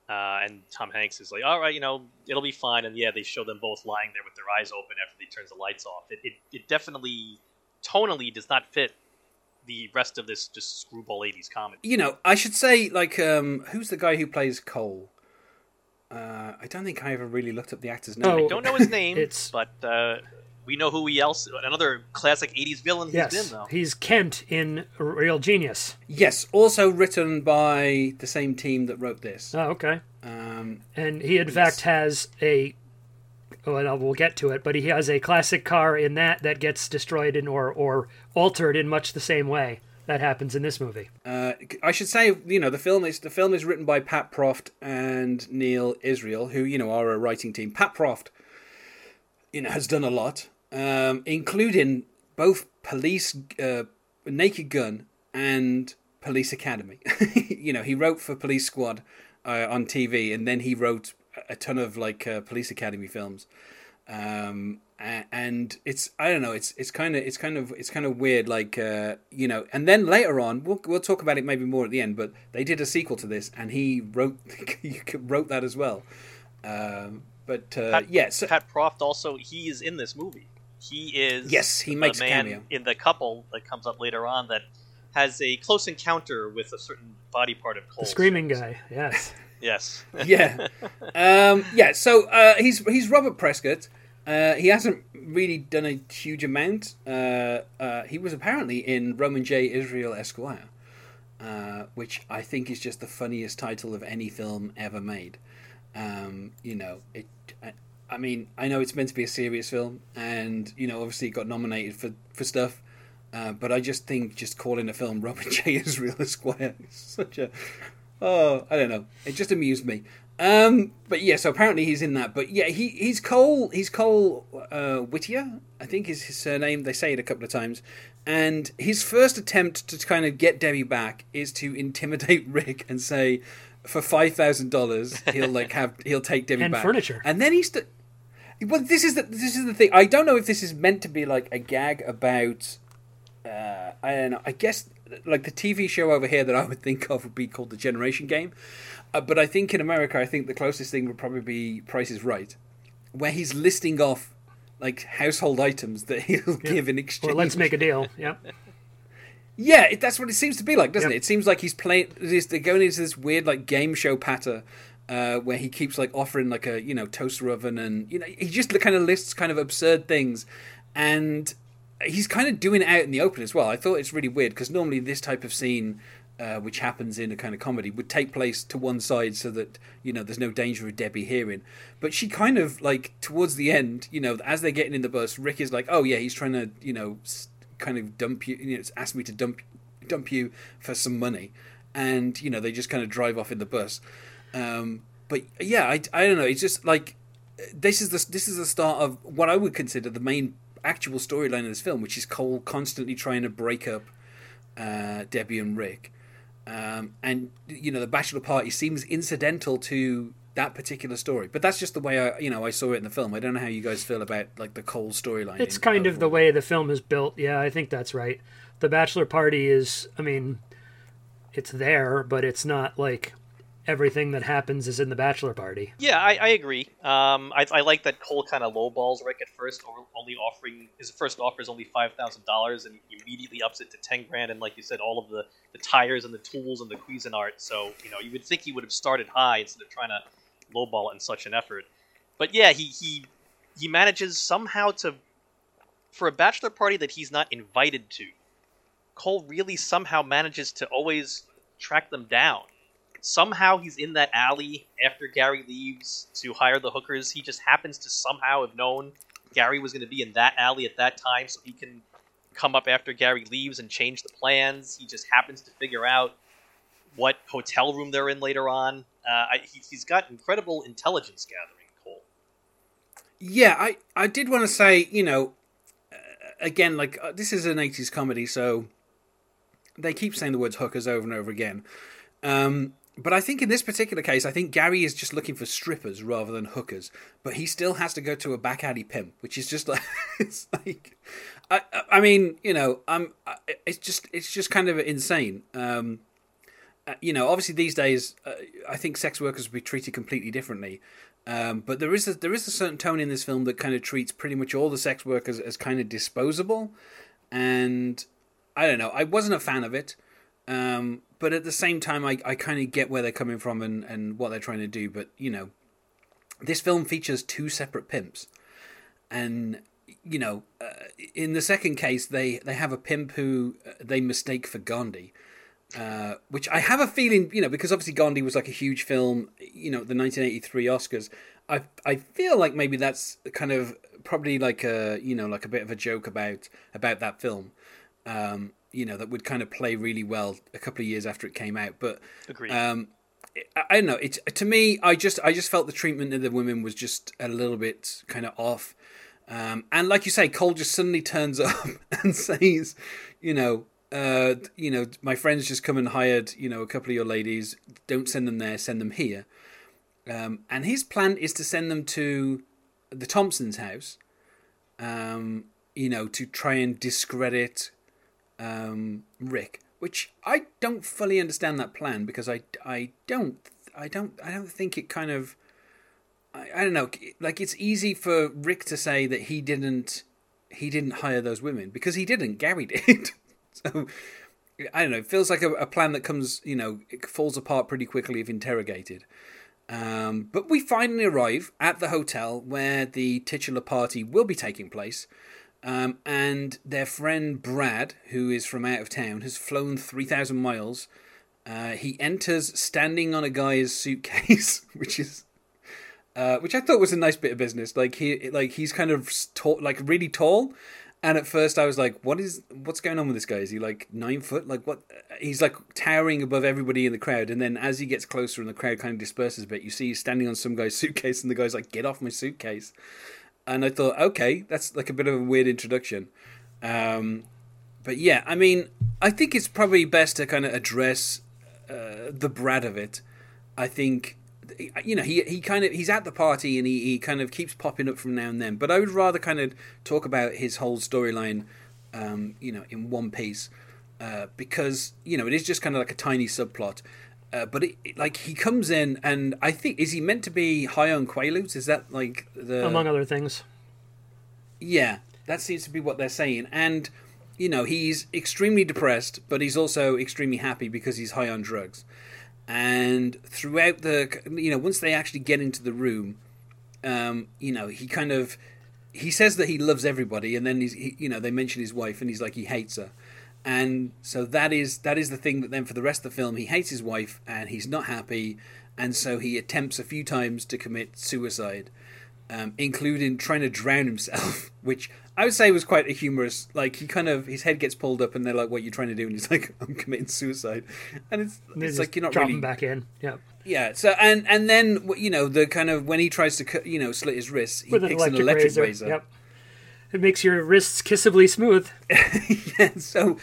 S3: uh, and Tom Hanks is like, "All right, you know, it'll be fine." And yeah, they show them both lying there with their eyes open after he turns the lights off. It it, it definitely tonally does not fit the rest of this just screwball 80s comedy.
S1: you know, I should say like, um, who's the guy who plays Cole? Uh, I don't think I ever really looked up the actor's name.
S2: Oh,
S3: Don't know his name, *laughs*
S2: It's-
S3: but uh, we know who he else. Another classic 80s villain he's
S2: Yes,
S3: been though.
S2: he's Kent in Real Genius.
S1: Yes, also written by the same team that wrote this.
S2: Oh, okay.
S1: Um,
S2: And he, in fact, has a. Well, we'll get to it, but he has a classic car in that that gets destroyed in or or altered in much the same way that happens in this movie.
S1: Uh, I should say, you know, the film is the film is written by Pat Proft and Neil Israel, who you know are a writing team. Pat Proft, you know, has done a lot, um, including both Police, uh, Naked Gun, and Police Academy. *laughs* you know, he wrote for Police Squad uh, on TV, and then he wrote a ton of like uh, Police Academy films. Um, and it's I don't know it's it's kind of it's kind of it's kind of weird like uh, you know and then later on we'll we'll talk about it maybe more at the end but they did a sequel to this and he wrote *laughs* wrote that as well um, but uh,
S3: Pat,
S1: yeah so,
S3: Pat Proft also he is in this movie. He is
S1: Yes, he makes
S3: the
S1: a
S3: man
S1: cameo.
S3: in the couple that comes up later on that has a close encounter with a certain body part of Cole.
S2: The screaming guy, yes. *laughs*
S3: Yes. *laughs*
S1: yeah um, yeah so uh, he's he's Robert Prescott uh, he hasn't really done a huge amount uh, uh, he was apparently in Roman J Israel Esquire uh, which I think is just the funniest title of any film ever made. Um, you know, it. I, mean, I know it's meant to be a serious film, and you know, obviously, it got nominated for for stuff. Uh, but I just think just calling a film *laughs* Robert J. Israel Esquire is such a oh, I don't know. It just amused me. Um, but yeah, so apparently he's in that. But yeah, he he's Cole. He's Cole uh, Whittier, I think is his surname. They say it a couple of times. And his first attempt to kind of get Debbie back is to intimidate *laughs* Rick and say, for five thousand dollars, he'll like have he'll take Debbie
S2: And
S1: back
S2: furniture.
S1: And then he's. St- well, this is the this is the thing. I don't know if this is meant to be like a gag about. Uh, I don't know. I guess like the TV show over here that I would think of would be called the Generation Game, uh, but I think in America, I think the closest thing would probably be Price is Right, where he's listing off like household items that he'll give in exchange.
S2: Or let's make a deal. Yep.
S1: Yeah, it, that's what it seems to be like, doesn't
S2: Yep.
S1: it? It seems like he's playing. This, they're going into this weird like game show patter. Uh, where he keeps like offering like a you know toaster oven and you know he just kind of lists kind of absurd things. And he's kind of doing it out in the open as well. I thought it's really weird because normally this type of scene uh, which happens in a kind of comedy would take place to one side so that you know there's no danger of debbie hearing. But she kind of like towards the end you know as they're getting in the bus rick is like oh yeah he's trying to you know kind of dump you you know ask me to dump dump you for some money. And you know they just kind of drive off in the bus um, but yeah I, I don't know it's just like this is the this is the start of what I would consider the main actual storyline of this film, which is Cole constantly trying to break up uh, Debbie and Rick, um, and you know the bachelor party seems incidental to that particular story. But that's just the way I you know I saw it in the film. I don't know how you guys feel about like the Cole storyline.
S2: It's
S1: in-
S2: kind of the way the film is built. Yeah, I think that's right. The bachelor party is, I mean, it's there, but it's not like everything that happens is in the bachelor party.
S3: Yeah, I, I agree. Um, I, I like that Cole kind of lowballs Rick at first, only offering his first offer is only five thousand dollars, and he immediately ups it to ten grand. And like you said, all of the, the tires and the tools and the Cuisinart. So you know, you would think he would have started high instead of trying to lowball it in such an effort. But yeah, he he he manages somehow to for a bachelor party that he's not invited to. Cole really somehow manages to always track them down somehow he's in that alley after Gary leaves to hire the hookers. He just happens to somehow have known Gary was going to be in that alley at that time, so he can come up after Gary leaves and change the plans. He just happens to figure out what hotel room they're in later on. Uh, he, he's got incredible intelligence gathering, Cole.
S1: Yeah, I, I did want to say, you know, uh, again, like, uh, this is an 80s comedy, so they keep saying the words hookers over and over again. Um, but I think in this particular case, I think Gary is just looking for strippers rather than hookers. But he still has to go to a back alley pimp, which is just like *laughs* it's like, I I mean, you know, I'm it's just it's just kind of insane. Um, uh, you know, obviously these days, uh, I think sex workers would be treated completely differently. Um, but there is a, there is a certain tone in this film that kind of treats pretty much all the sex workers as kind of disposable, and I don't know. I wasn't a fan of it. Um, but at the same time, I, I kind of get where they're coming from and, and what they're trying to do. But, you know, this film features two separate pimps. And, you know, uh, in the second case, they, they have a pimp who uh, they mistake for Gandhi. Uh, which I have a feeling, you know, because obviously Gandhi was like a huge film, you know, the 1983 Oscars. I I feel like maybe that's kind of probably like a you know like a bit of a joke about about that film. Um, you know that would kind of play really well a couple of years after it came out. But
S3: Agreed.
S1: um, I, I don't know. It's to me, I just I just felt the treatment of the women was just a little bit kind of off. Um, and like you say, Cole just suddenly turns *laughs* up and says, you know, uh, you know, my friends just come and hired, you know, a couple of your ladies. Don't send them there. Send them here. Um, and his plan is to send them to the Thompsons' house. Um, you know, to try and discredit um, Rick, which I don't fully understand that plan because I, I don't I don't I don't think it kind of I, I don't know like it's easy for Rick to say that he didn't he didn't hire those women because he didn't. Gary *laughs* did. So I don't know it feels like a, a plan that comes you know it falls apart pretty quickly if interrogated. Um, but we finally arrive at the hotel where the titular party will be taking place um, and their friend Brad, who is from out of town, has flown 3,000 miles. Uh, he enters standing on a guy's suitcase, *laughs* which is. Uh, which I thought was a nice bit of business. Like he, like he's kind of tall, like really tall, and at first I was like, "What is? What's going on with this guy? Is he like nine foot? Like what? He's like towering above everybody in the crowd." And then as he gets closer and the crowd kind of disperses a bit, you see he's standing on some guy's *laughs* suitcase, and the guy's like, "Get off my suitcase!" And I thought, okay, that's like a bit of a weird introduction. Um, but yeah, I mean, I think it's probably best to kind of address uh, the Brad of it. I think, you know, he he kind of he's at the party and he, he kind of keeps popping up from now and then. But I would rather kind of talk about his whole storyline, um, you know, in one piece. Uh, because you know it is just kind of like a tiny subplot, uh, but it, it, like he comes in, and I think is he meant to be high on quaaludes? Is that like the
S2: among other things?
S1: Yeah, that seems to be what they're saying, and you know he's extremely depressed, but he's also extremely happy because he's high on drugs. And throughout the, you know, once they actually get into the room, um, you know, he kind of he says that he loves everybody, and then he's, he, you know, they mention his wife, and he's like he hates her and so that is that is the thing that then for the rest of the film he hates his wife and he's not happy. And so he attempts a few times to commit suicide um, including trying to drown himself *laughs* which i would say was quite a humorous like he kind of his head gets pulled up and they're like what are you trying to do? And he's *laughs* like i'm committing suicide. And it's, it's like you're not really
S2: back in. Yeah,
S1: yeah so and and then you know the kind of when he tries to cut you know slit his wrists he
S2: with an
S1: picks
S2: electric,
S1: an electric
S2: razor.
S1: razor,
S2: Yep, it makes your wrists kissably smooth. *laughs*
S1: yeah, so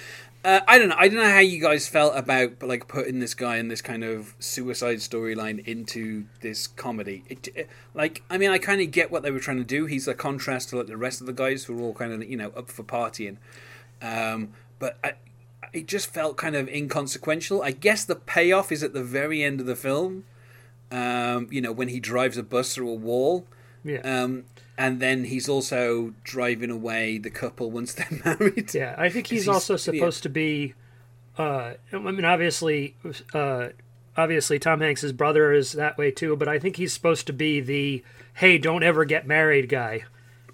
S1: uh, I don't know. I don't know how you guys felt about like putting this guy in this kind of suicide storyline into this comedy. It, it- like, I mean, I kind of get what they were trying to do. He's a contrast to like the rest of the guys who are all kind of you know up for partying. Um, but I, it just felt kind of inconsequential. I guess the payoff is at the very end of the film. Um, you know, when he drives a bus through a wall.
S2: Yeah,
S1: Um, and then he's also driving away the couple once they're *laughs* married.
S2: yeah. I think he's,
S1: he's-
S2: also
S1: yeah.
S2: supposed to be. Uh, I mean, obviously, uh, obviously, Tom Hanks's brother is that way too. But I think he's supposed to be the "Hey, don't ever get married" guy.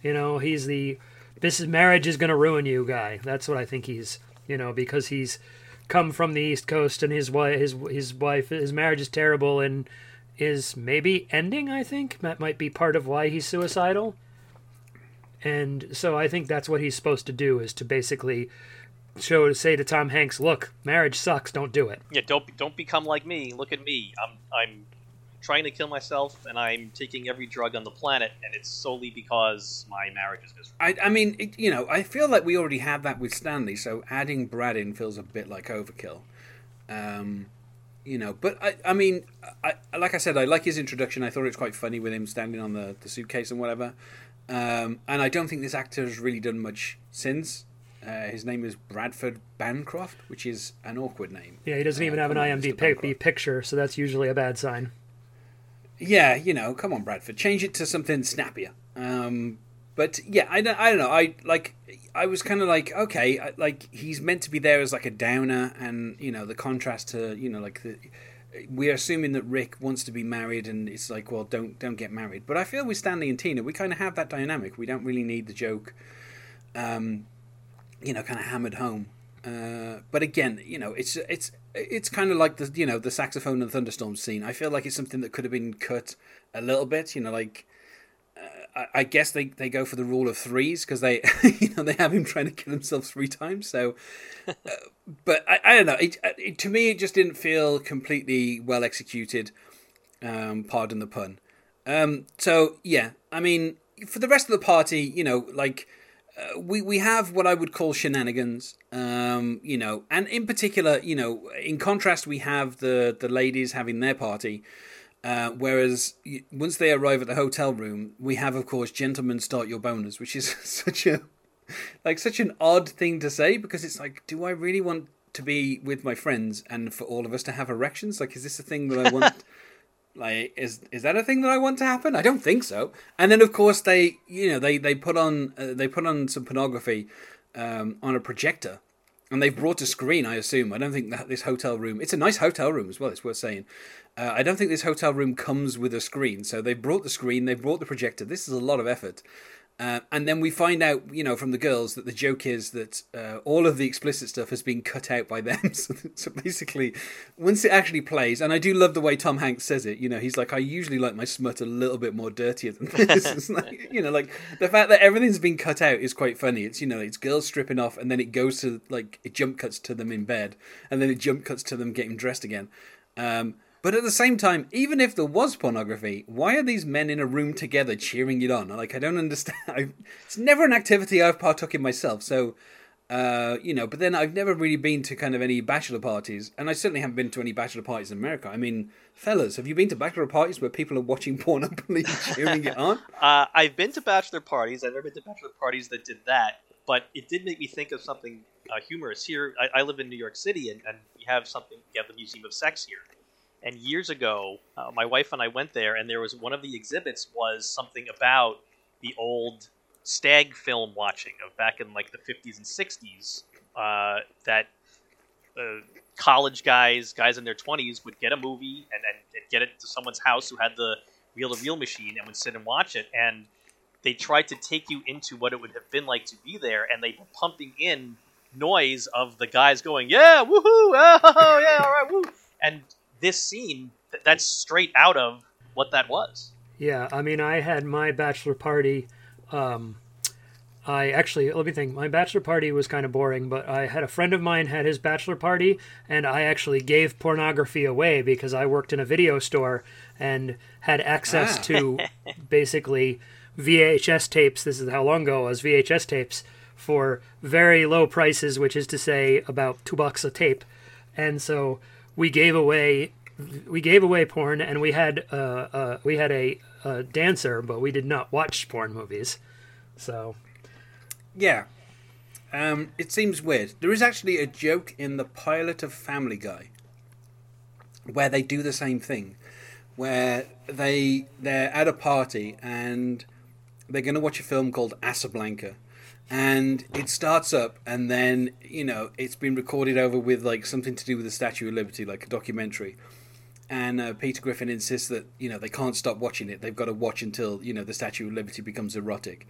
S2: You know, he's the "This is marriage is going to ruin you" guy. That's what I think he's. You know, because he's come from the East Coast and his wife, his his wife, his marriage is terrible and is maybe ending. I think that might be part of why he's suicidal. And so I think that's what he's supposed to do is to basically show say to Tom Hanks, "Look, marriage sucks. Don't do it."
S3: Yeah, don't don't become like me. Look at me. I'm I'm trying to kill myself, and I'm taking every drug on the planet, and it's solely because my marriage is miserable.
S1: I, I mean, it, you know, I feel like we already have that with Stanley, so adding Brad in feels a bit like overkill. Um, you know, but I, I mean, I, like I said, I like his introduction. I thought it was quite funny with him standing on the, the suitcase and whatever. Um, and I don't think this actor has really done much since. Uh, his name is Bradford Bancroft, which is an awkward name.
S2: Yeah, he doesn't even
S1: Uh,
S2: have an IMDb pic- picture, so that's usually a bad sign.
S1: Yeah, you know, come on, Bradford, change it to something snappier. Um, but yeah, I don't, I don't know. I like, I was kind of like, okay, I, like he's meant to be there as like a downer, and you know, the contrast to, you know, like the. We're assuming that Rick wants to be married, and it's like, well, don't don't get married. But I feel with Stanley and Tina, we kind of have that dynamic. We don't really need the joke, um, you know, kind of hammered home. Uh, but again, you know, it's it's it's kind of like the you know the saxophone and thunderstorm scene. I feel like it's something that could have been cut a little bit. You know, like I, guess they, they go for the rule of threes because they *laughs* you know they have him trying to kill himself three times. So, *laughs* uh, but I, I don't know. It, it, to me, it just didn't feel completely well executed. Um, pardon the pun. Um, so yeah, I mean, for the rest of the party, you know, like uh, we we have what I would call shenanigans, um, you know, and in particular, you know, in contrast, we have the the ladies having their party, uh, whereas once they arrive at the hotel room, we have, of course, gentlemen start your boners, which is *laughs* such a like such an odd thing to say because it's like, do I really want to be with my friends and for all of us to have erections? Like, is this a thing that I want? *laughs* Like, is is that a thing that I want to happen? I don't think so. And then, of course, they you know they they put on uh, they put on some pornography um, on a projector, and they've brought a screen. I assume. I don't think that this hotel room. It's a nice hotel room as well. It's worth saying. Uh, I don't think this hotel room comes with a screen. So they've brought the screen. They've brought the projector. This is a lot of effort. Uh, and then we find out, you know, from the girls that the joke is that uh, all of the explicit stuff has been cut out by them. *laughs* so, so basically, once it actually plays, and I do love the way Tom Hanks says it. You know, he's like, I usually like my smut a little bit more dirtier than *laughs* this. *laughs* Like, you know, like the fact that everything's been cut out is quite funny. It's you know, it's girls stripping off, and then it goes to like it jump cuts to them in bed, and then it jump cuts to them getting dressed again. Um, but at the same time, even if there was pornography, why are these men in a room together cheering it on? Like, I don't understand. *laughs* I, it's never an activity I've partook in myself. So, uh, you know, but then I've never really been to kind of any bachelor parties, and I certainly haven't been to any bachelor parties in America. I mean, fellas, have you been to bachelor parties where people are watching *laughs* porn and *laughs* cheering it on?
S3: Uh, I've been to bachelor parties. I've never been to bachelor parties that did that, but it did make me think of something uh, humorous. Here, I, I live in New York City, and, and we have something. We have the Museum of Sex here. And years ago, uh, my wife and I went there, and there was one of the exhibits was something about the old stag film watching of back in like the 50s and 60s. Uh, that uh, college guys, guys in their 20s, would get a movie and then and get it to someone's house who had the reel to reel machine and would sit and watch it. And they tried to take you into what it would have been like to be there, and they were pumping in noise of the guys going, "Yeah, woohoo! *laughs* Oh, yeah, all right, woo!" And this scene, th- that's straight out of what that was.
S2: Yeah, I mean, I had my bachelor party. Um, I actually let me think. My bachelor party was kind of boring, but I had a friend of mine had his bachelor party, and I actually gave pornography away because I worked in a video store and had access
S1: Ah.
S2: to *laughs* basically VHS tapes. This is how long ago it was VHS tapes for very low prices, which is to say about two bucks a tape, and so we gave away we gave away porn, and we had uh, uh, we had a, a dancer, but we did not watch porn movies. So
S1: Yeah. Um, it seems weird. There is actually a joke in the pilot of Family Guy where they do the same thing, where they they're at a party and they're going to watch a film called Casablanca, and it starts up and then you know it's been recorded over with like something to do with the Statue of Liberty, like a documentary. And uh, Peter Griffin insists that you know they can't stop watching it; they've got to watch until you know the Statue of Liberty becomes erotic.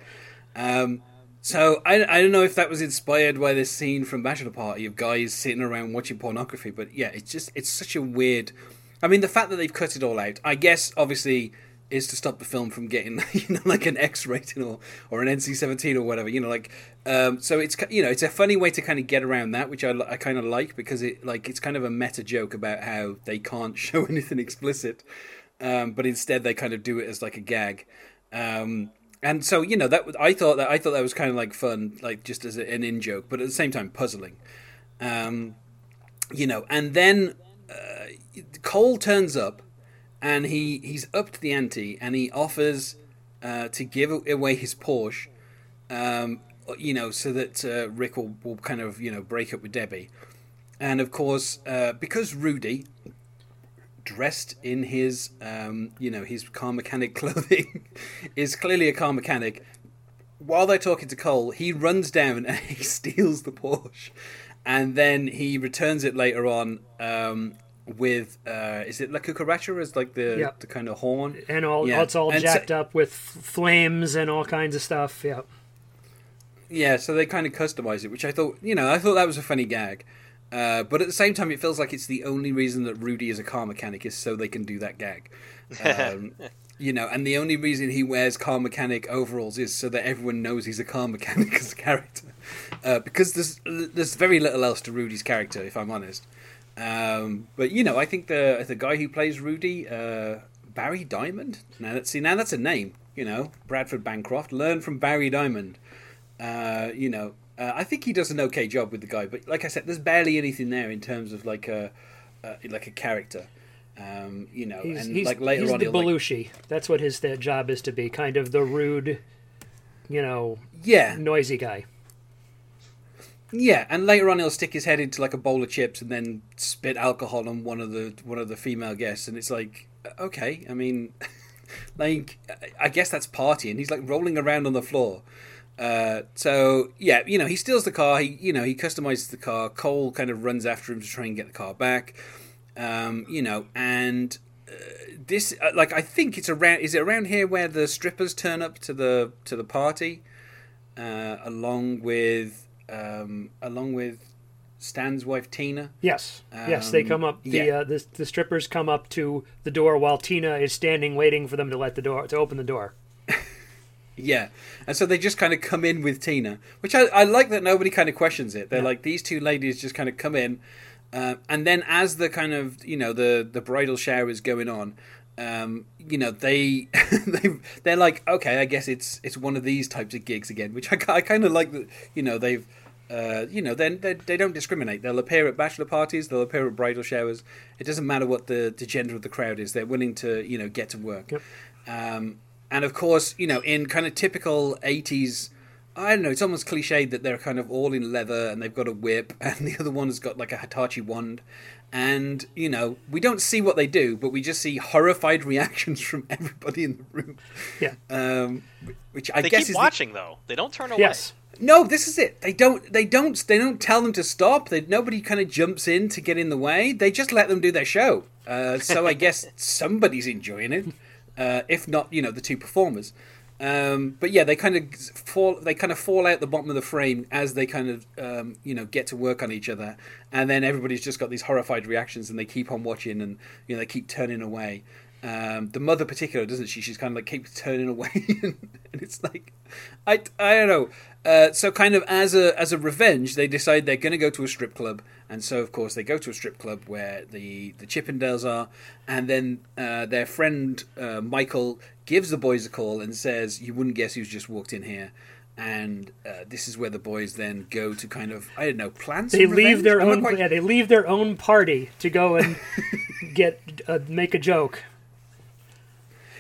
S1: Um, so I, I don't know if that was inspired by this scene from Bachelor Party of guys sitting around watching pornography, but yeah, it's just it's such a weird. I mean, the fact that they've cut it all out. I guess obviously is to stop the film from getting *laughs* you know like an X rating or or an NC seventeen or whatever. You know, like um, so it's you know it's a funny way to kind of get around that, which I, I kind of like because it like it's kind of a meta joke about how they can't *laughs* show anything explicit, um, but instead they kind of do it as like a gag. Um, and so you know that I thought that I thought that was kind of like fun, like just as an in joke, but at the same time puzzling. Um, you know, and then uh, Cole turns up and he he's upped the ante and he offers uh, to give away his Porsche, um, you know, so that uh, Rick will, will kind of you know break up with Debbie, and of course uh, because Rudy, dressed in his um, you know his car mechanic *laughs* clothing, is clearly a car mechanic. While they're talking to Cole, he runs down and *laughs* he steals the Porsche, and then he returns it later on um, with uh, is it La Cucaracha is like the
S2: Yep.
S1: the kind of horn
S2: and all
S1: Yeah.
S2: it's all
S1: And so-
S2: jacked up with flames and all kinds of stuff. Yeah,
S1: yeah so they kind of customize it which I thought you know I thought that was a funny gag uh, but at the same time it feels like it's the only reason that Rudy is a car mechanic is so they can do that gag um, *laughs* you know and the only reason he wears car mechanic overalls is so that everyone knows he's a car mechanic *laughs* as a character uh, because there's there's very little else to Rudy's character if I'm honest um, but you know, I think the the guy who plays Rudy, uh, Barry Diamond. Now that's see now that's a name. You know, Bradford Bancroft. Learn from Barry Diamond. Uh, you know, uh, I think he does an okay job with the guy. But like I said, there's barely anything there in terms of like a uh, like a character. Um, you know,
S2: he's,
S1: and
S2: he's,
S1: like later
S2: he's
S1: on,
S2: the
S1: he'll, like-
S2: Belushi. That's what his job is to be, kind of the rude, you know,
S1: yeah,
S2: noisy guy.
S1: Yeah, and later on he'll stick his head into like a bowl of chips and then spit alcohol on one of the one of the female guests, and it's like, okay, I mean, *laughs* like I guess that's partying. He's like rolling around on the floor. Uh, so yeah, you know, he steals the car. He you know he customizes the car. Cole kind of runs after him to try and get the car back. Um, you know, and uh, this uh, like I think it's around. Is it around here where the strippers turn up to the to the party, uh, along with um, along with Stan's wife Tina?
S2: Yes, yes, they
S1: Um,
S2: come up. The,
S1: yeah.
S2: uh, the the strippers come up to the door while Tina is standing waiting for them to let the door to open the door. *laughs*
S1: Yeah, and so they just kind of come in with Tina, which I, I like that nobody kind of questions it. They're like these two ladies just kind of come in, uh, and then as the kind of you know the the bridal shower is going on, um, you know they *laughs* they they're like okay, I guess it's it's one of these types of gigs again, which I, I kind of like that you know they've. Uh, you know, then they, they don't discriminate. They'll appear at bachelor parties. They'll appear at bridal showers. It doesn't matter what the, the gender of the crowd is. They're willing to, you know, get to work.
S2: Yep.
S1: Um, and of course, you know, in kind of typical 80s, I don't know, it's almost cliched that they're kind of all in leather and they've got a whip, *laughs* and the other one has got like a Hitachi wand. And, you know, we don't see what they do, but we just see horrified *laughs* reactions from everybody in the room.
S2: Yeah.
S1: Um, which I
S3: They
S1: guess
S3: keep
S1: is. the-
S3: watching though. They don't turn away.
S2: Yes.
S1: no, this is it. They don't. They don't. They don't tell them to stop. They, nobody kind of jumps in to get in the way. They just let them do their show. Uh, so I guess *laughs* somebody's enjoying it, uh, if not, you know, the two performers. Um, but yeah, they kind of fall. They kind of fall out the bottom of the frame as they kind of, um, you know, get to work on each other, and then everybody's just got these horrified reactions, and they keep on watching, and you know, they keep turning away. Um, the mother, particular, doesn't she? She's kind of like keeps turning away, *laughs* and it's like, I, I don't know. Uh, so kind of as a as a revenge, they decide they're going to go to a strip club, and so of course they go to a strip club where the the Chippendales are, and then uh, their friend uh, Michael gives the boys a call and says, "You wouldn't guess who's just walked in here." And uh, this is where the boys then go to kind of I don't know plan. some
S2: They leave
S1: revenge?
S2: their
S1: I'm
S2: own.
S1: quite-
S2: Yeah, they leave their own party to go and *laughs* get uh, make a joke.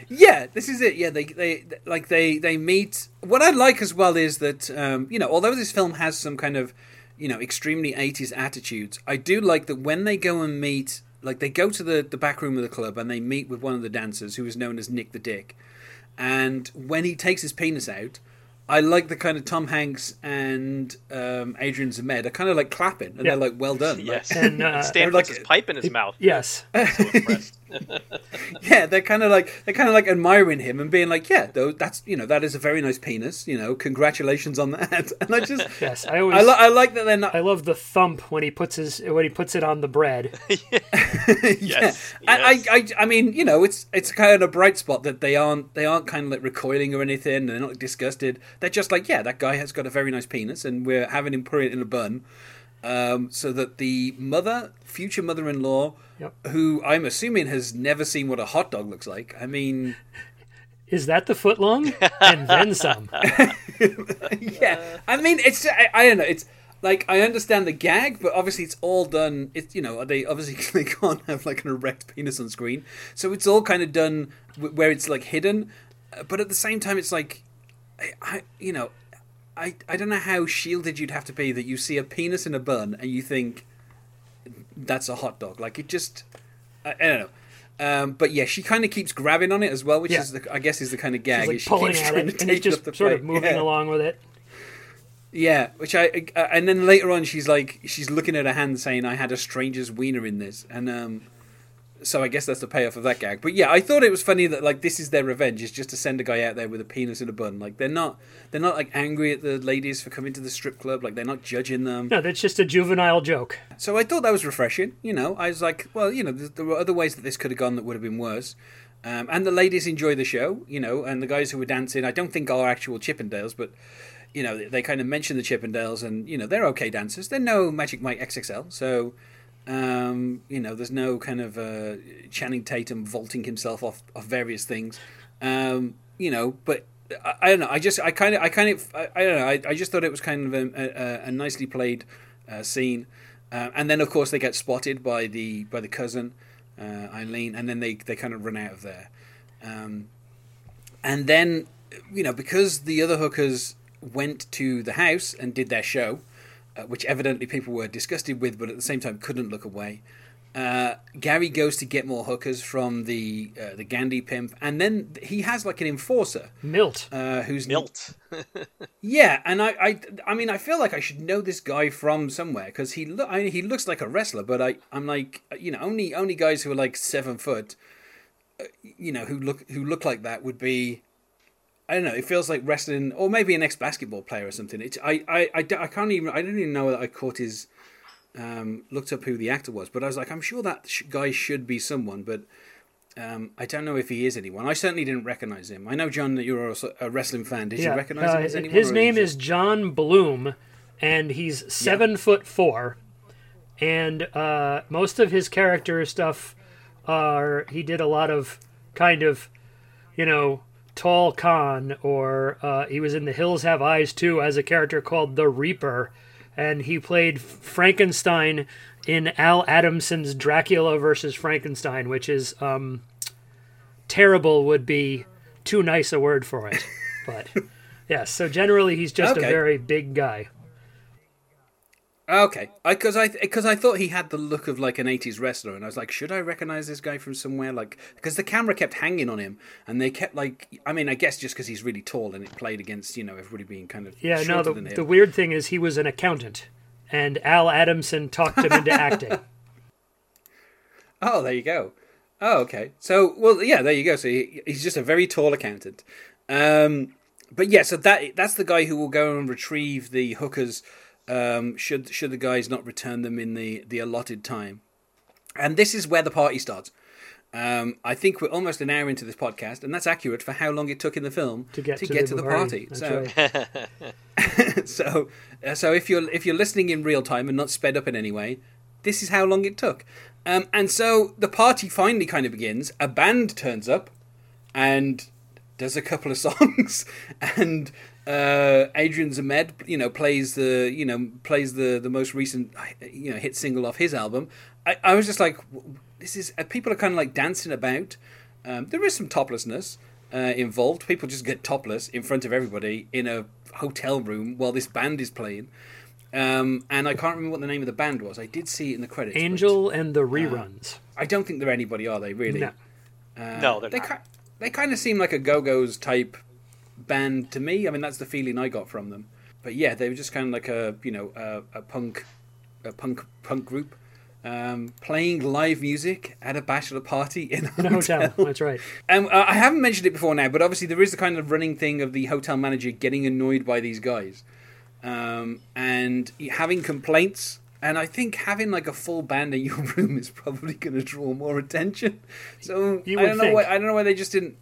S1: Yeah, this is it. Yeah, they they like they they meet. What I like as well is that um, you know, although this film has some kind of you know extremely eighties attitudes, I do like that when they go and meet, like they go to the the back room of the club and they meet with one of the dancers who is known as Nick the Dick, and when he takes his penis out. I like the kind of Tom Hanks and um, Adrian Zmed are kind of like clapping, and
S2: Yeah.
S1: they're like, "Well done."
S3: Yes.
S2: And, uh,
S3: Stan *laughs*
S1: they're
S3: puts
S1: like-
S3: his pipe in his mouth.
S2: Yes.
S3: So impressed.
S1: Yeah, they're kind of like they're kind of like admiring him and being like, yeah, though that's you know that is a very nice penis. You know, congratulations on that. *laughs* And I just *laughs*
S2: Yes, I always
S1: I, li- I like that they're not.
S2: I love the thump when he puts his when he puts it on the bread. *laughs*
S1: yeah.
S3: Yes,
S1: I, I,
S3: yes.
S1: I, I mean, you know, it's it's kind of a bright spot that they aren't they aren't kind of like recoiling or anything. They're not disgusted. They're just like, yeah, that guy has got a very nice penis, and we're having him put it in a bun, um, so that the mother, future mother-in-law,
S2: Yep.
S1: who I'm assuming has never seen what a hot dog looks like. I mean,
S2: Is that the foot long? and then some. *laughs*
S1: yeah, I mean, it's I, I don't know. It's like I understand the gag, but obviously it's all done. It's you know they obviously *laughs* they can't have like an erect penis on screen, so it's all kind of done where it's like hidden, Uh, but at the same time it's like, I, I you know, I I don't know how shielded you'd have to be that you see a penis in a bun and you think that's a hot dog. Like it just, I, I don't know. Um, but yeah, she kind of keeps grabbing on it as well, which
S2: Yeah.
S1: is the, I guess is the kind of gag.
S2: He's like
S1: is she
S2: pulling
S1: keeps
S2: at
S1: trying
S2: it,
S1: to
S2: and he's
S1: take it
S2: just
S1: the
S2: sort of moving
S1: Yeah.
S2: along with it.
S1: Yeah, which I uh, and then later on she's like she's looking at her hand saying I had a stranger's wiener in this and um so I guess that's the payoff of that gag. But yeah, I thought it was funny that like this is their revenge is just to send a guy out there with a penis in a bun. Like they're not they're not like angry at the ladies for coming to the strip club. Like they're not judging them.
S2: No, that's just a juvenile joke.
S1: So I thought that was refreshing. You know, I was like, well, you know, there there were other ways that this could have gone that would have been worse. Um, and the ladies enjoy the show, you know, and the guys who were dancing, I don't think are actual Chippendales, but you know, they, they kind of mention the Chippendales, and you know, they're okay dancers. They're no Magic Mike XXL, so um, you know, there's no kind of uh, Channing Tatum vaulting himself off off various things, um, you know, but. I, I don't know. I just, I kind of, I kind of, I, I don't know. I, I just thought it was kind of a, a, a nicely played uh, scene. Uh, and then, of course, they get spotted by the by the cousin uh, Eileen, and then they, they kind of run out of there. Um, and then, you know, because the other hookers went to the house and did their show, uh, which evidently people were disgusted with, but at the same time couldn't look away. Uh, Gary goes to get more hookers from the uh, the Gandhi pimp, and then he has like an enforcer
S2: Milt.
S1: uh, who's
S3: Milt. *laughs*
S1: yeah, and I, I, I mean, I feel like I should know this guy from somewhere because he look, I mean, he looks like a wrestler, but I, I'm like, you know, only only guys who are like seven foot, uh, you know, who look who look like that would be, I don't know. It feels like wrestling, or maybe an ex basketball player or something. It's I, I, I, I can't even, I don't even know that I caught his, um, looked up who the actor was, but I was like, I'm sure that sh- guy should be someone, but. Um, I don't know if he is anyone. I certainly didn't recognize him. I know, John, that you're also a wrestling fan. Did you recognize
S2: uh,
S1: him as anyone?
S2: his name is John Bloom, and he's seven foot four. And uh, most of his character stuff are he did a lot of kind of, you know, Tall Khan, or uh, he was in The Hills Have Eyes too as a character called the Reaper, and he played Frankenstein in Al Adamson's Dracula versus Frankenstein, which is um, terrible would be too nice a word for it. But *laughs* yes, so generally he's just
S1: Okay.
S2: a very big guy.
S1: Okay, because I because I, thought he had the look of like an '80s wrestler, and I was like, should I recognize this guy from somewhere? Like, because the camera kept hanging on him, and they kept like, I mean, I guess just because he's really tall, and it played against you know everybody being kind of
S2: Yeah, no, the, the weird thing is he was an accountant, and Al Adamson talked him into acting. *laughs*
S1: Oh, there you go. Oh, okay. So, well, yeah, there you go. So he, he's just a very tall accountant. Um, but yeah, so that that's the guy who will go and retrieve the hookers. Um, should should the guys not return them in the the allotted time? And this is where the party starts. Um, I think we're almost an hour into this podcast, and that's accurate for how long it took in the film
S2: To get to
S1: get
S2: the
S1: to the
S2: party.
S1: so,
S2: right. *laughs*
S1: so, uh, so if you're if you're listening in real time and not sped up in any way, this is how long it took. Um, and so the party finally kind of begins. A band turns up and does a couple of *laughs* songs, and uh, Adrian Zmed, you know, plays the you know plays the the most recent you know hit single off his album. I, I was just like, this is uh, people are kind of like dancing about. Um, there is some toplessness uh, involved. People just get topless in front of everybody in a hotel room while this band is playing. Um, and I can't remember what the name of the band was. I did see it in the credits. but
S2: Angel and the reruns.
S1: I don't think they're anybody, are they? Really?
S2: No.
S1: Uh,
S3: No, they're
S1: they
S3: not.
S1: ki- they kind of seem like a Go Go's type band to me. I mean, that's the feeling I got from them. But yeah, they were just kind of like a you know a, a punk a punk punk group. um, playing live music at a bachelor party in a *laughs* hotel.
S2: hotel. That's right.
S1: And uh, I haven't mentioned it before now, but obviously there is the kind of running thing of the hotel manager getting annoyed by these guys um, and having complaints. And I think having like a full band in your *laughs* room is probably going to draw more attention. So I don't know
S2: think.
S1: why. I don't know why they just didn't.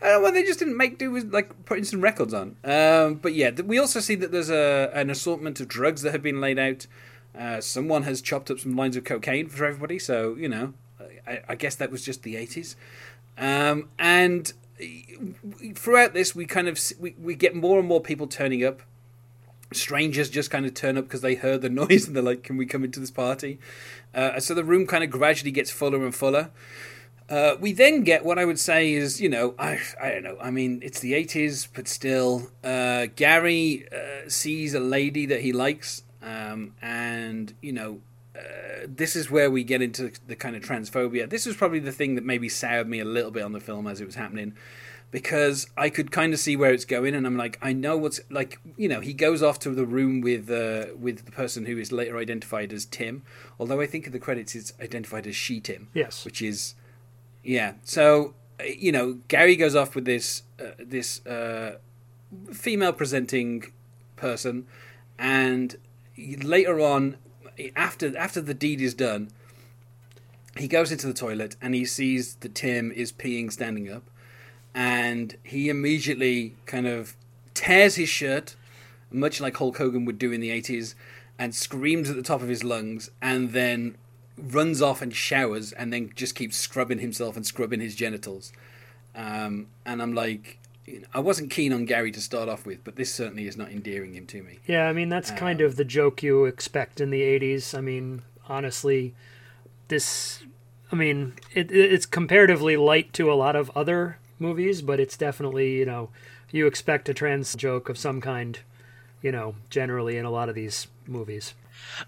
S1: I don't know why they just didn't make do with like putting some records on. Um, but yeah, we also see that there's a an assortment of drugs that have been laid out. Uh, someone has chopped up some lines of cocaine for everybody, so you know, I, I guess that was just the eighties. Um, and throughout this, we kind of we, we get more and more people turning up. Strangers just kind of turn up because they heard the *laughs* noise and they're like, "Can we come into this party?" Uh, so the room kind of gradually gets fuller and fuller. Uh, we then get what I would say is, you know, I, I don't know. I mean, it's the 80s, but still, uh, Gary uh, sees a lady that he likes, um, and, you know, uh, this is where we get into the kind of transphobia. This was probably the thing that maybe soured me a little bit on the film as it was happening, because I could kind of see where it's going, and I'm like, I know what's like, you know, he goes off to the room with uh, with the person who is later identified as Tim, although I think in the credits it's identified as she Tim,
S2: Yes.
S1: which is yeah. So uh, you know, Gary goes off with this uh, this uh, female presenting person, and later on, after after the deed is done, he goes into the toilet and he sees that Tim is peeing standing up, and he immediately kind of tears his shirt, much like Hulk Hogan would do in the eighties, and screams at the top of his lungs, and then runs off and showers and then just keeps scrubbing himself and scrubbing his genitals. Um, and I'm like, you know, I wasn't keen on Gary to start off with, but this certainly is not endearing him to me.
S2: Yeah, I mean that's kind of the joke you expect in the '80s. I mean, honestly, this, I mean, it, it's comparatively light to a lot of other movies, but it's definitely you know you expect a trans joke of some kind, you know, generally in a lot of these movies.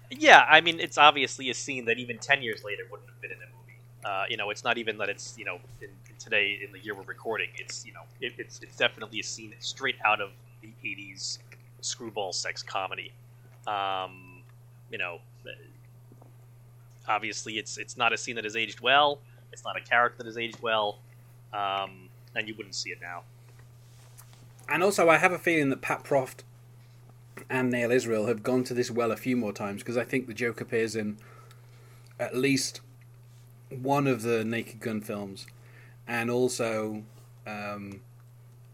S3: Yeah, I mean, it's obviously a scene that even ten years later wouldn't have been in a movie. Uh, you know, it's not even that it's you know in, in today in the year we're recording. It's you know it, it's it's definitely a scene straight out of the '80s screwball sex comedy. Um, you know, obviously it's it's not a scene that has aged well. It's not a character that has aged well, um, and you wouldn't see it now.
S1: And also, I have a feeling that Pat Proft and Neil Israel have gone to this well a few more times because I think the joke appears in at least one of the Naked Gun films, and also um,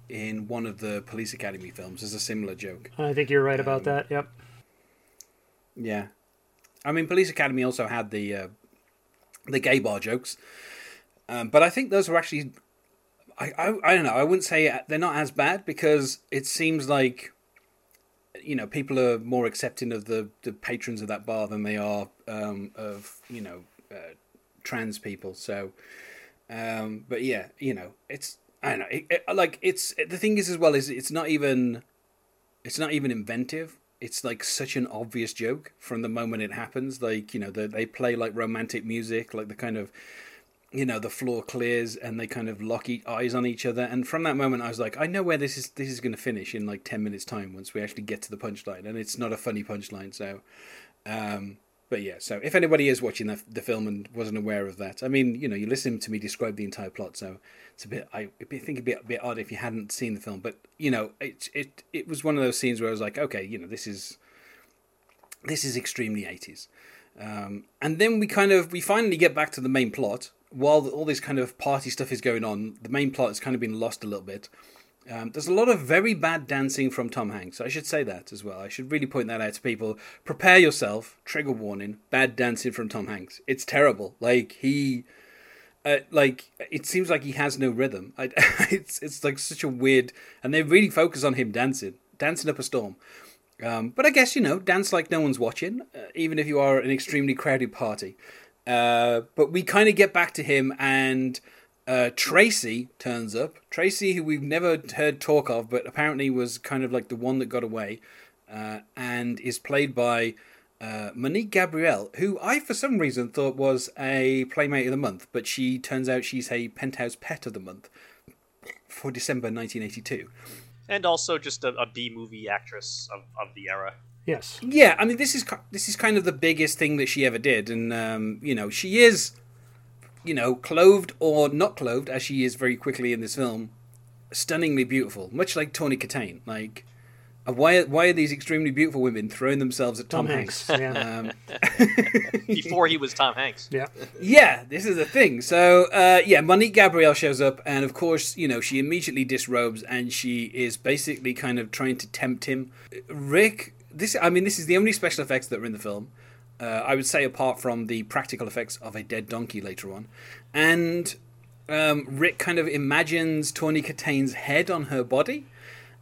S1: in one of the Police Academy films. There's a similar joke.
S2: I think you're right about that. Yep.
S1: Yeah, I mean, Police Academy also had the uh, the gay bar jokes, um, but I think those were actually. I, I I don't know. I wouldn't say they're not as bad because it seems like, you know, people are more accepting of the the patrons of that bar than they are um, of you know uh, trans people. So, um, but yeah, you know, it's I don't know. It, it, like it's the thing is as well is it's not even it's not even inventive. It's like such an obvious joke from the moment it happens. Like you know, they they play like romantic music, like the kind of you know the floor clears and they kind of lock eyes on each other. And from that moment, I was like, I know where this is. This is going to finish in like ten minutes time once we actually get to the punchline, and it's not a funny punchline. So, um, but yeah. So if anybody is watching the, the film and wasn't aware of that, I mean, you know, you listen to me describe the entire plot, so it's a bit. I, I think it'd be a bit odd if you hadn't seen the film, but you know, it it it was one of those scenes where I was like, okay, you know, this is this is extremely 80s. Um, and then we kind of we finally get back to the main plot. While all this kind of party stuff is going on, the main plot has kind of been lost a little bit. Um, there's a lot of very bad dancing from Tom Hanks. I should say that as well. I should really point that out to people. Prepare yourself. Trigger warning: bad dancing from Tom Hanks. It's terrible. Like he, uh, like it seems like he has no rhythm. I, *laughs* it's it's like such a weird, and they really focus on him dancing, dancing up a storm. Um, but I guess you know, dance like no one's watching, uh, even if you are an extremely crowded party. Uh, but we kind of get back to him, and uh, Tracy turns up. Tracy, who we've never heard talk of, but apparently was kind of like the one that got away, uh, and is played by uh, Monique Gabrielle, who I for some reason thought was a Playmate of the Month, but she turns out she's a Penthouse Pet of the Month for December 1982.
S3: and also just a, a B movie actress of, of the era.
S2: Yes.
S1: Yeah, I mean this is this is kind of the biggest thing that she ever did, and um, you know she is, you know, clothed or not clothed as she is very quickly in this film, stunningly beautiful, much like Tawny Kitaen. Like, uh, why why are these extremely beautiful women throwing themselves at Tom,
S2: Tom
S1: Hanks?
S2: Hanks, yeah.
S1: Um, *laughs*
S3: Before he was Tom Hanks.
S2: Yeah.
S1: yeah, this is the thing. So, uh, yeah, Monique Gabrielle shows up, and of course, you know, she immediately disrobes, and she is basically kind of trying to tempt him. Rick, this, I mean, this is the only special effects that are in the film. Uh, I would say, apart from the practical effects of a dead donkey later on, and um, Rick kind of imagines Tawny Kitaen's head on her body,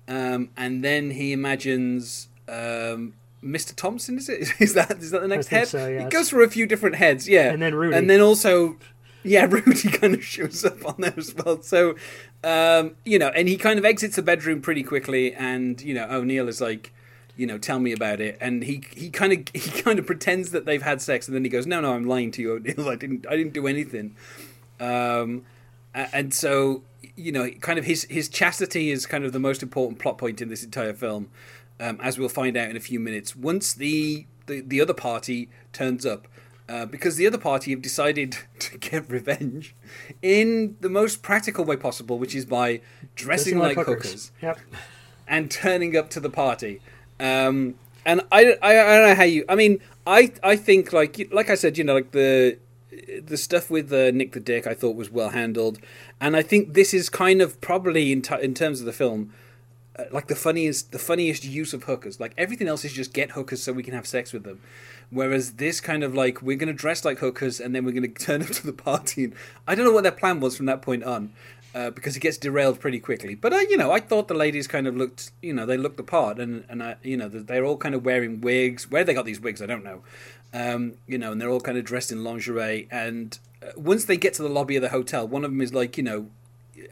S1: um, and then he imagines. Um, Mr. Thompson, is it? *laughs* Is that is that the next head?
S2: so,
S1: It
S2: yes.
S1: goes through a few different heads, yeah.
S2: And then Rudy.
S1: And then also, yeah, *laughs* Rudy kind of shows up on there as well. So, um, you know, and he kind of exits the bedroom pretty quickly, and you know, O'Neill is like, you know, tell me about it, and he he kind of he kind of pretends that they've had sex, and then he goes, no, no, I'm lying to you, O'Neill. *laughs* I didn't I didn't do anything. Um, and so you know, kind of his his chastity is kind of the most important plot point in this entire film, um, as we'll find out in a few minutes. Once the the, the other party turns up, uh, because the other party have decided *laughs* to get revenge in the most practical way possible, which is by dressing, like, hookers
S2: Yep.
S1: and turning up to the party. Um, and I, I, I don't know how you. I mean, I, I think like like I said, you know, like the the stuff with uh, Nick the Dick, I thought was well handled, and I think this is kind of probably in t- in terms of the film. Uh, like the funniest, the funniest use of hookers. Like everything else is just get hookers so we can have sex with them, whereas this kind of like we're to dress like hookers and then we're to *laughs* turn up to the party. And I don't know what their plan was from that point on, uh, because it gets derailed pretty quickly. But I, you know, I thought the ladies kind of looked, you know, they looked the part, and and I, you know, they're all kind of wearing wigs. Where they got these wigs, I don't know. Um, you know, and they're all kind of dressed in lingerie. And uh, once they get to the lobby of the hotel, one of them is like, you know,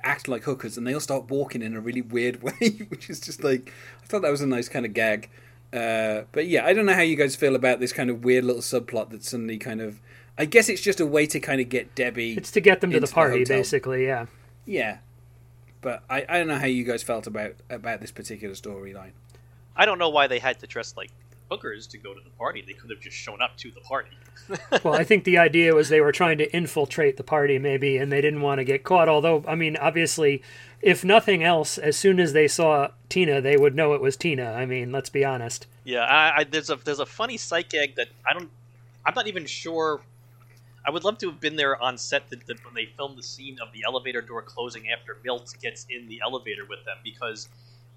S1: act like hookers, and they all start walking in a really weird *laughs* way, which is just like, I thought that was a nice kind of gag. Uh, but yeah, I don't know how you guys feel about this kind of weird little subplot that suddenly kind of. I guess it's just a way to kind of get Debbie.
S2: It's to get them to the
S1: the
S2: party,
S1: hotel.
S2: basically. Yeah.
S1: Yeah, but I, I don't know how you guys felt about about this particular storyline.
S3: I don't know why they had to dress like hookers to go to the party. They could have just shown up to the party. *laughs*
S2: Well, I think the idea was they were trying to infiltrate the party, maybe, and they didn't want to get caught. Although, I mean, obviously, if nothing else, as soon as they saw Tina, they would know it was Tina. I mean, let's be honest.
S3: Yeah, I, I, there's a there's a funny sight gag that I don't. I'm not even sure. I would love to have been there on set that, that when they filmed the scene of the elevator door closing after Milt gets in the elevator with them because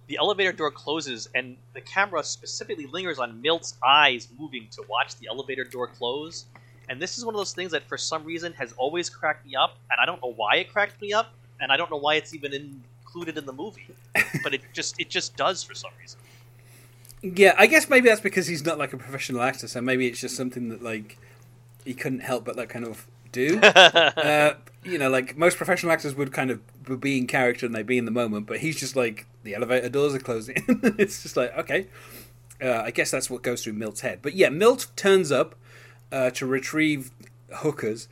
S3: the elevator door closes and the camera specifically lingers on Milt's eyes moving to watch the elevator door close. And this is one of those things that for some reason has always cracked me up, and I don't know why it cracked me up, and I don't know why it's even included in the movie, *laughs* but it just it just does for some reason.
S1: Yeah, I guess maybe that's because he's not like a professional actor, so maybe it's just something that like he couldn't help but like kind of do. *laughs* uh, you know, like most professional actors would kind of be in character and they'd be in the moment, but he's just like the elevator doors are closing. *laughs* it's just like okay, uh, I guess that's what goes through Milt's head. But yeah, Milt turns up uh, to retrieve hookers.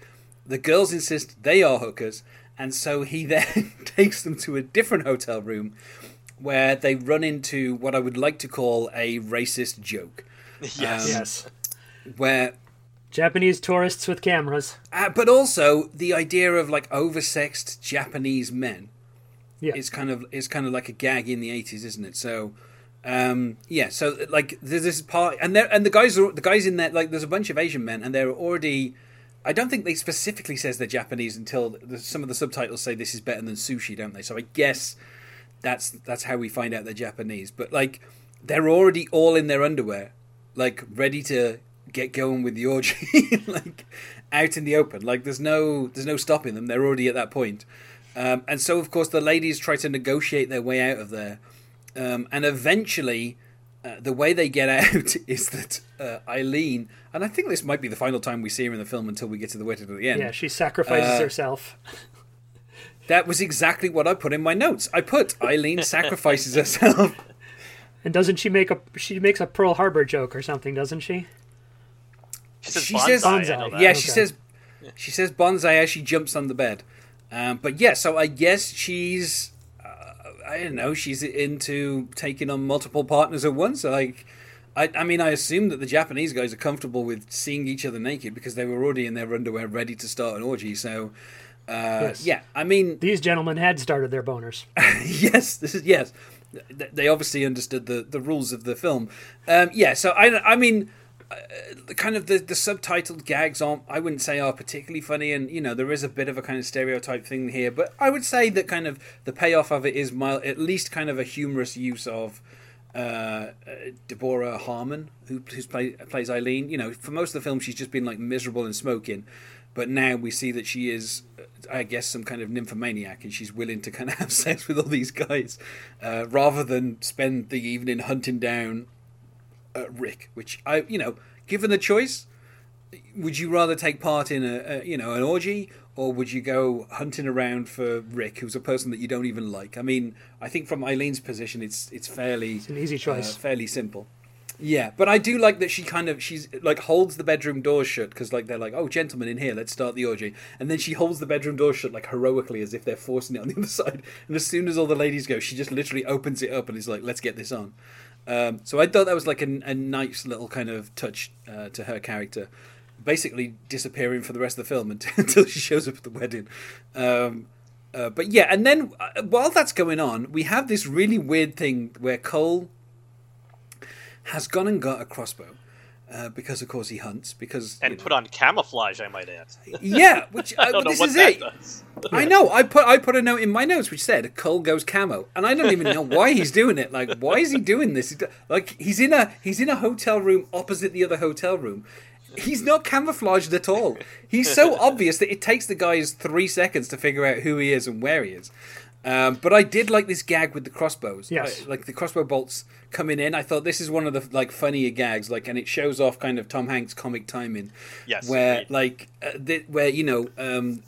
S1: The girls insist they are hookers, and so he *laughs* then takes them to a different hotel room where they run into what I would like to call a racist joke.
S3: yes.
S1: Um,
S2: Yes.
S1: Where,
S2: Japanese tourists with cameras.
S1: uh, but also the idea of like oversexed Japanese men
S2: Yeah.
S1: is kind of is kind of like a gag in the eighties, isn't it? So, um, yeah. So like there's this part, and there and the guys are the guys in there. Like there's a bunch of Asian men, and they're already. I don't think they specifically says they're Japanese until the, some of the subtitles say this is better than sushi, don't they? So I guess that's that's how we find out they're Japanese. But like they're already all in their underwear, like ready to get going with the orgy, *laughs* like out in the open. Like there's no there's no stopping them. They're already at that point. Um, and so of course the ladies try to negotiate their way out of there, um, and eventually. Uh, the way they get *laughs* out is that uh, Eileen, and I think this might be the final time we see her in the film until we get to the wedding at the end.
S2: Yeah, she sacrifices
S1: Uh,
S2: herself.
S1: That was exactly what I put in my notes. I put Eileen sacrifices herself. *laughs*
S2: And doesn't she make a she makes a Pearl Harbor joke or something, doesn't she?
S3: She says
S1: She
S3: bonsai.
S1: says-
S2: Bonsai.
S1: Yeah,
S2: Okay.
S1: she says she says bonsai as she jumps on the bed. Um, but yeah, so I guess she's uh, I don't know, she's into taking on multiple partners at once. Like I, I mean, I assume that the Japanese guys are comfortable with seeing each other naked because they were already in their underwear, ready to start an orgy. So, uh,
S2: Yes.
S1: yeah, I mean,
S2: These gentlemen had started their boners. *laughs*
S1: yes, this is yes. They obviously understood the, the rules of the film. Um, yeah, so I, I mean, uh, the kind of the, the subtitled gags aren't I wouldn't say are particularly funny, and you know there is a bit of a kind of stereotype thing here, but I would say that kind of the payoff of it is mild, at least kind of a humorous use of. Uh, uh, Deborah Harmon, who play, plays Eileen, you know, for most of the film she's just been like miserable and smoking, but now we see that she is, uh, I guess, some kind of nymphomaniac, and she's willing to kind of *laughs* have sex with all these guys, uh, rather than spend the evening hunting down uh, Rick. Which I, you know, given the choice, would you rather take part in a, a you know an orgy, or would you go hunting around for Rick, who's a person that you don't even like? I mean, I think from Eileen's position, it's it's fairly
S2: It's an easy choice.
S1: uh, fairly simple. Yeah, but I do like that she kind of she's like holds the bedroom doors shut because like they're like, oh gentlemen in here, let's start the orgy, and then she holds the bedroom door shut like heroically as if they're forcing it on the *laughs* other side. And as soon as all the ladies go, she just literally opens it up and is like, let's get this on. Um, so I thought that was like a, a nice little kind of touch uh, to her character, basically disappearing for the rest of the film *laughs* until, until she shows up at the wedding. Um, uh, but yeah, and then uh, while that's going on, we have this really weird thing where Cole has gone and got a crossbow uh, because, of course, he hunts. Because
S3: and
S1: you know-
S3: put on camouflage. I might add. *laughs*
S1: yeah, which *laughs*
S3: I
S1: uh,
S3: don't know
S1: this
S3: what
S1: is
S3: that
S1: it.
S3: does.
S1: I know. I put I put a note in my notes which said Cole goes camo, and I don't even know why he's doing it. Like, why is he doing this? Like, he's in a he's in a hotel room opposite the other hotel room. He's not camouflaged at all. He's so *laughs* obvious that it takes the guys three seconds to figure out who he is and where he is. Um, but I did like this gag with the crossbows.
S2: Yes.
S1: I- like the crossbow bolts coming in. I thought this is one of the like funnier gags. Like, and it shows off kind of Tom Hanks' comic timing.
S3: Yes,
S1: where
S3: agreed.
S1: like uh, the, where you know um,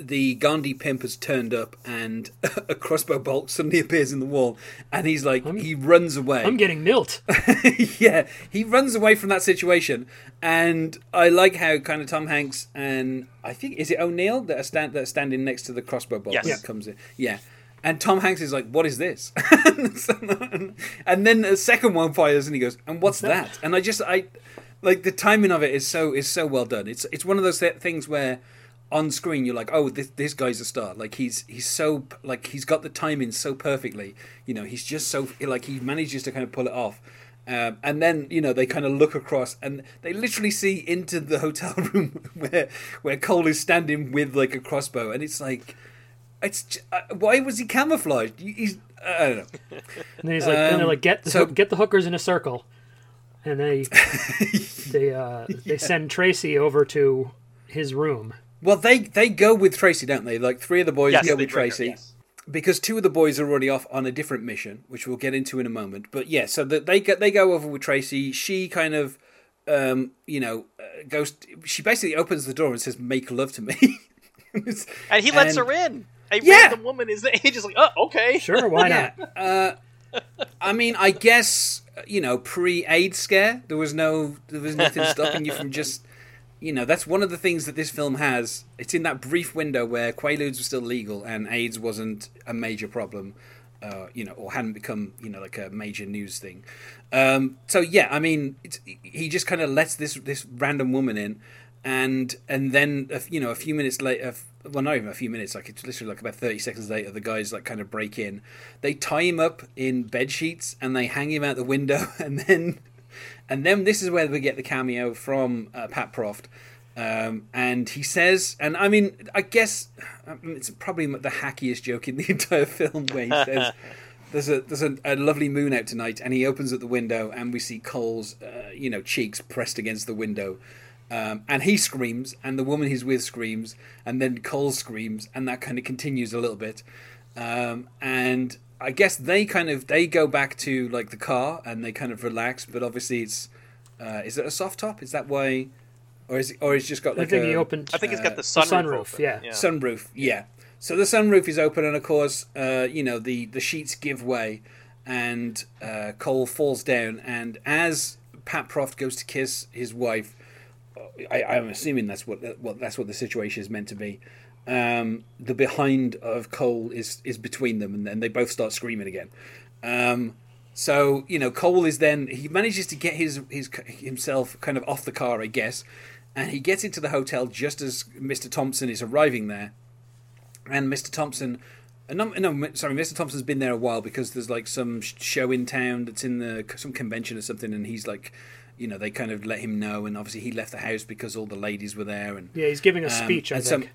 S1: the Gandhi pimp has turned up and *laughs* a crossbow bolt suddenly appears in the wall, and he's like he runs away.
S2: I'm getting milt. *laughs*
S1: yeah, he runs away from that situation, and I like how kind of Tom Hanks and I think is it O'Neill that are stand that are standing next to the crossbow bolt
S3: Yes.
S1: when
S3: Yeah.
S1: comes in. Yeah. And Tom Hanks is like, "What is this?" *laughs* and then a second one fires, and he goes, "And what's that?" And I just, I like the timing of it is so is so well done. It's it's one of those th- things where on screen you're like, "Oh, this this guy's a star." Like he's he's so like he's got the timing so perfectly. You know, he's just so like he manages to kind of pull it off. Um, and then you know they kind of look across and they literally see into the hotel *laughs* room where where Cole is standing with like a crossbow, and it's like, it's j- uh, why was he camouflaged? He's I don't know.
S2: And then he's like, then they're
S1: Um,
S2: like, get the
S1: so-
S2: get the hookers in a circle, and they *laughs* they uh, they send Tracy over to his room.
S1: Well, they they go with Tracy, don't they? Like three of the boys
S3: Yes,
S1: go with
S3: bring her,
S1: Tracy.
S3: yes.
S1: because two of the boys are already off on a different mission, which we'll get into in a moment. But yeah, so that they go, they go over with Tracy. She kind of, um, you know, uh, goes. She basically opens the door and says, "Make love to me," *laughs*
S3: And he lets
S1: And-
S3: her in. A
S1: Yeah.
S3: random woman is *laughs* he just like, oh, okay.
S2: Sure, why *laughs* not?
S1: Uh, I mean, I guess you know, pre-AIDS scare, there was no, there was nothing stopping you from just, you know, that's one of the things that this film has. It's in that brief window where Quaaludes were still legal and AIDS wasn't a major problem, uh, you know, or hadn't become, you know, like a major news thing. Um, so yeah, I mean, it's, he just kind of lets this this random woman in. And and then you know a few minutes later, well not even a few minutes, like it's literally like about thirty seconds later, the guys like kind of break in. They tie him up in bed sheets and they hang him out the window, *laughs* and then and then this is where we get the cameo from uh, Pat Proft. Um, and he says, and I mean, I guess um, it's probably the hackiest joke in the *laughs* entire film where he says, *laughs* "There's a there's a, a lovely moon out tonight," and he opens at the window, and we see Cole's, uh, you know, cheeks pressed against the window, um, and he screams, and the woman he's with screams, and then Cole screams, and that kind of continues a little bit, um, and I guess they kind of they go back to like the car and they kind of relax, but obviously it's uh, is it a soft top? Is that why, or is it, or it's just got
S2: I
S1: like
S2: think
S1: a
S2: he opened.
S3: I think it's got the
S2: the
S3: sunroof.
S2: sunroof,
S3: open.
S2: yeah.
S1: sunroof? Yeah. So the sunroof is open, and of course, uh, you know the the sheets give way, and uh, Cole falls down, and as Pat Proft goes to kiss his wife, I, I'm assuming that's what what that's what the situation is meant to be. Um, the behind of Cole is is between them, and then they both start screaming again. Um, So you know, Cole is then he manages to get his his himself kind of off the car, I guess, and he gets into the hotel just as Mr. Thompson is arriving there, and Mr. Thompson. uh, No, no, sorry, Mr. Thompson's been there a while because there's like some show in town that's in the some convention or something, and he's like, you know, they kind of let him know, and obviously he left the house because all the ladies were there, and
S2: Yeah, he's giving a
S1: Um,
S2: speech. I
S1: and
S2: think.
S1: some-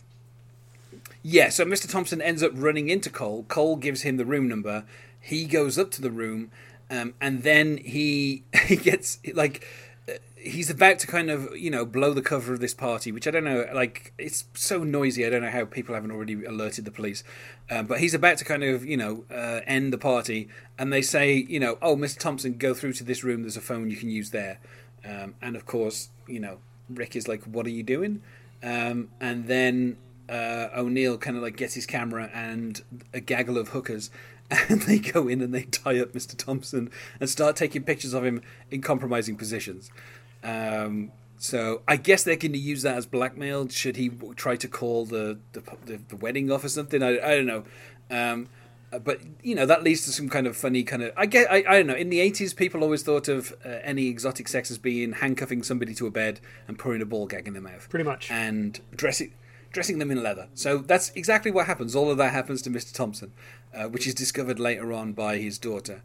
S1: yeah, so Mr. Thompson ends up running into Cole. Cole gives him the room number. He goes up to the room, um, and then he *laughs* he gets like he's about to kind of you know blow the cover of this party, which I don't know. Like it's so noisy. I don't know how people haven't already alerted the police. Um, but he's about to kind of you know uh, end the party, and they say you know oh Mr. Thompson go through to this room. There's a phone you can use there. Um, and of course you know Rick is like what are you doing? Um, and then uh, O'Neill kind of like gets his camera and a gaggle of hookers, *laughs* and they go in and they tie up Mr. Thompson and start taking pictures of him in compromising positions. Um, so I guess they're going to use that as blackmail. Should he try to call the the, the, the wedding off or something? I, I don't know. Um, uh, but you know that leads to some kind of funny kind of. I get. I, I don't know. In the eighties, people always thought of uh, any exotic sex as being handcuffing somebody to a bed and pouring a ball gag in their mouth
S2: Pretty much.
S1: and dressing dressing them in leather. So that's exactly what happens. All of that happens to Mr. Thompson, uh, which is discovered later on by his daughter.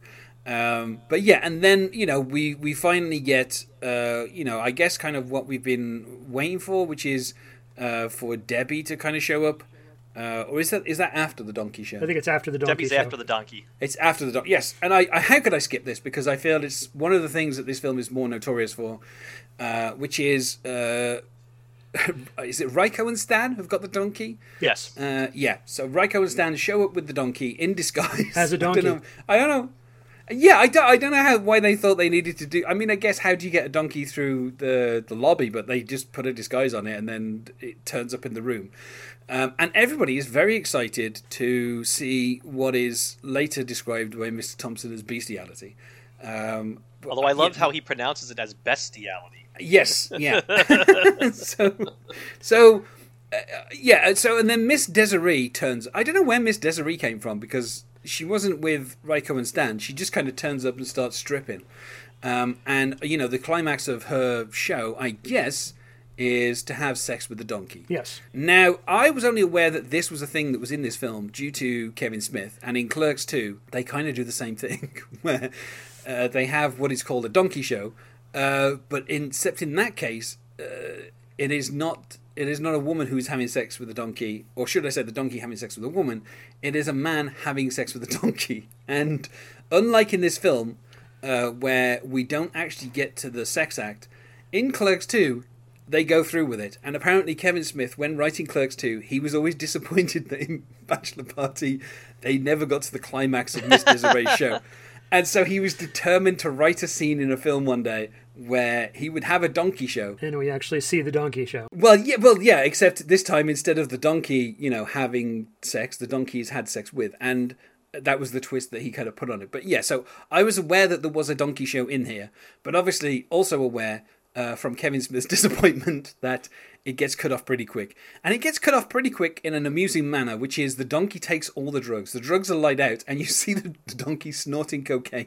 S1: Um, but yeah, and then you know we we finally get uh, you know I guess kind of what we've been waiting for, which is uh, for Debbie to kind of show up. Uh, or is that is that after the donkey show?
S2: I think it's after the donkey
S3: Debbie's
S2: show.
S3: after the donkey.
S1: It's after the donkey. Yes, and I, I how could I skip this because I feel it's one of the things that this film is more notorious for, uh, which is uh, *laughs* is it Ryko and Stan who've got the donkey?
S3: Yes.
S1: Uh, yeah. So Ryko and Stan show up with the donkey in disguise.
S2: As a
S1: I don't
S2: donkey.
S1: know. I don't know. Yeah, I don't, I don't know how why they thought they needed to do. I mean, I guess how do you get a donkey through the the lobby? But they just put a disguise on it, and then it turns up in the room. Um, and everybody is very excited to see what is later described by Mr. Thompson as bestiality. Um,
S3: Although I loved
S1: yeah,
S3: how he pronounces it as bestiality.
S1: Yes, yeah. *laughs* *laughs* so, so uh, yeah. So and then Miss Desiree turns. I don't know where Miss Desiree came from because she wasn't with Ryko and Stan. She just kind of turns up and starts stripping. Um, and you know the climax of her show, I guess, is to have sex with the donkey.
S2: Yes.
S1: Now, I was only aware that this was a thing that was in this film due to Kevin Smith, and in Clerks 2, they kind of do the same thing, *laughs* where uh, they have what is called a donkey show, uh, but in, except in that case, uh, it is not it is not a woman who is having sex with a donkey, or should I say, the donkey having sex with a woman. It is a man having sex with a *laughs* donkey, and unlike in this film, uh, where we don't actually get to the sex act, in Clerks 2, they go through with it. And apparently, Kevin Smith, when writing Clerks 2, he was always *laughs* disappointed that in Bachelor Party, they never got to the climax of Miss Desiree's *laughs* show. And so he was determined to write a scene in a film one day where he would have a donkey show.
S2: And we actually see the donkey show.
S1: Well, yeah, well, yeah. Except this time, instead of the donkey, you know, having sex, the donkey's had sex with, and that was the twist that he kind of put on it. But yeah, so I was aware that there was a donkey show in here, but obviously also aware uh, from Kevin Smith's *laughs* disappointment that it gets cut off pretty quick, and it gets cut off pretty quick in an amusing manner, which is the donkey takes all the drugs. The drugs are laid out, and you *laughs* see the, the donkey snorting cocaine,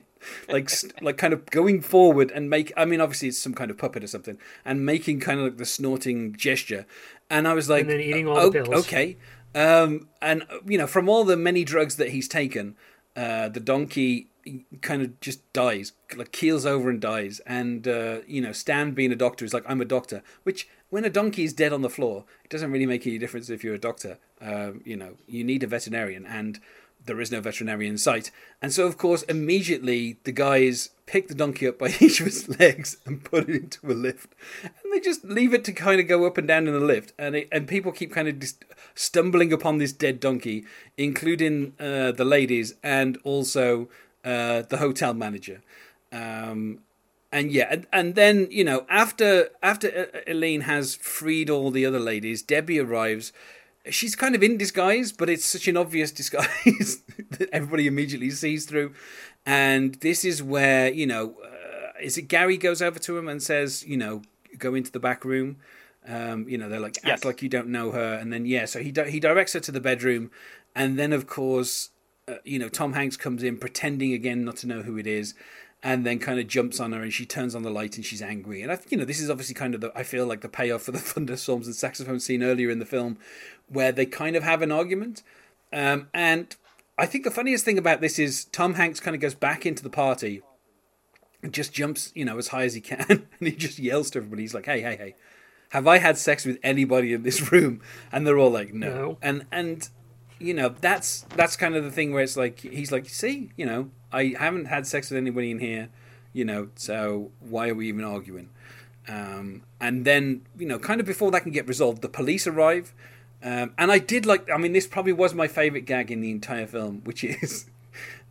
S1: like *laughs* like kind of going forward and make. I mean, obviously it's some kind of puppet or something, and making kind of like the snorting gesture. And I was like,
S2: And then eating all
S1: "Oh,
S2: the pills."
S1: Okay, um, and you know, from all the many drugs that he's taken, uh, the donkey kind of just dies, like keels over and dies. And uh, you know, Stan being a doctor is like, I'm a doctor. Which, when a donkey is dead on the floor, it doesn't really make any difference if you're a doctor. Um, you know, you need a veterinarian, and there is no veterinarian in sight. And so, of course, immediately the guys pick the donkey up by *laughs* each of its legs and put it into a lift, and they just leave it to kind of go up and down in the lift. And it, and people keep kind of just stumbling upon this dead donkey, including uh, the ladies and also uh, the hotel manager. Um, and yeah, and, and then you know after after Elaine has freed all the other ladies, Debbie arrives. She's kind of in disguise, but it's such an obvious *laughs* disguise that everybody immediately sees through. And this is where you know, uh, is it Gary goes over to him and says, you know, go into the back room. Um, you know, they're like act
S3: Yes.
S1: like you don't know her, and then yeah, so he di- he directs her to the bedroom, and then of course uh, you know, Tom Hanks comes in pretending again not to know who it is, and then kind of jumps on her and she turns on the light and she's angry. And I, you know, this is obviously kind of the I feel like the payoff for the *laughs* thunderstorms and saxophone scene earlier in the film, where they kind of have an argument. Um, and I think the funniest thing about this is Tom Hanks kind of goes back into the party and just jumps, you know, as high as he can, *laughs* and he just yells to everybody. He's like, "Hey, hey, hey, have I had sex with anybody in this room?" And they're all like, "No."
S2: No.
S1: And and you know, that's that's kind of the thing where it's like he's like, "See, you know, I haven't had sex with anybody in here, you know, so why are we even arguing?" Um, and then, you know, kind of before that can get resolved, the police arrive. Um, and I did like, I mean, this probably was my favorite gag in the entire film, which *laughs* is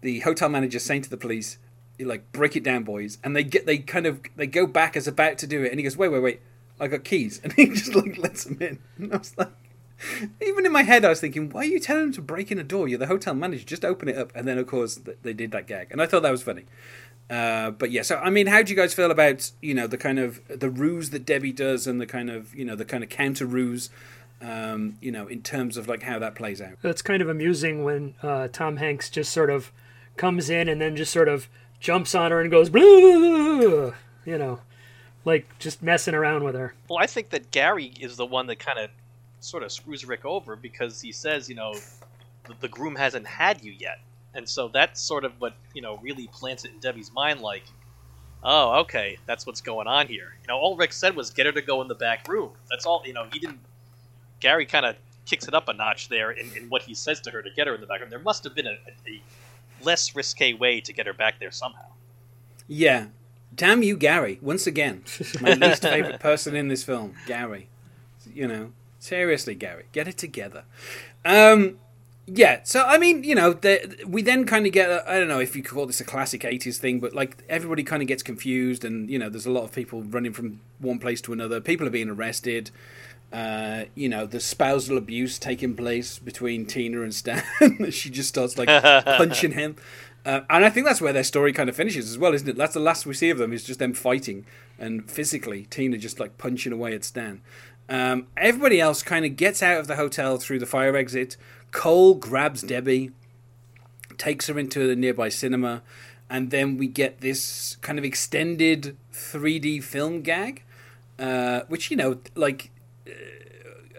S1: the hotel manager saying to the police, like, break it down, boys. And they get, they kind of, they go back as about to do it. And he goes, wait, wait, wait, I got keys. *laughs* And he just, like, lets them in. And I was like, *laughs* even in my head, I was thinking, why are you telling them to break in a door? You're the hotel manager. Just open it up. And then, of course, they did that gag. And I thought that was funny. Uh, but yeah, so I mean, how do you guys feel about you know the kind of the ruse that Debbie does and the kind of you know the kind of counter ruse, um, you know, in terms of like how that plays out?
S2: It's kind of amusing when uh, Tom Hanks just sort of comes in and then just sort of jumps on her and goes, "Blah," you know, like just messing around with her.
S3: Well, I think that Gary is the one that kind of sort of screws Rick over because he says, you know, the, the groom hasn't had you yet. And so that's sort of what, you know, really plants it in Debbie's mind like, oh, okay, that's what's going on here. You know, all Rick said was get her to go in the back room. That's all, you know, he didn't. Gary kind of kicks it up a notch there in, in what he says to her to get her in the back room. There must have been a, a, a less risque way to get her back there somehow.
S1: Yeah, damn you, Gary! Once again, my least favorite person in this film, Gary. You know, seriously, Gary, get it together. Um, yeah, so I mean, you know, the, we then kind of get I don't know if you could call this a classic '80s thing, but like everybody kind of gets confused, and you know, there's a lot of people running from one place to another. People are being arrested. Uh, you know, the spousal abuse taking place between Tina and Stan. *laughs* she just starts like *laughs* punching him. Uh, and I think that's where their story kind of finishes as well, isn't it? That's the last we see of them is just them fighting and physically Tina just like punching away at Stan. Um, everybody else kind of gets out of the hotel through the fire exit. Cole grabs Debbie, takes her into the nearby cinema, and then we get this kind of extended 3D film gag, uh, which, you know, like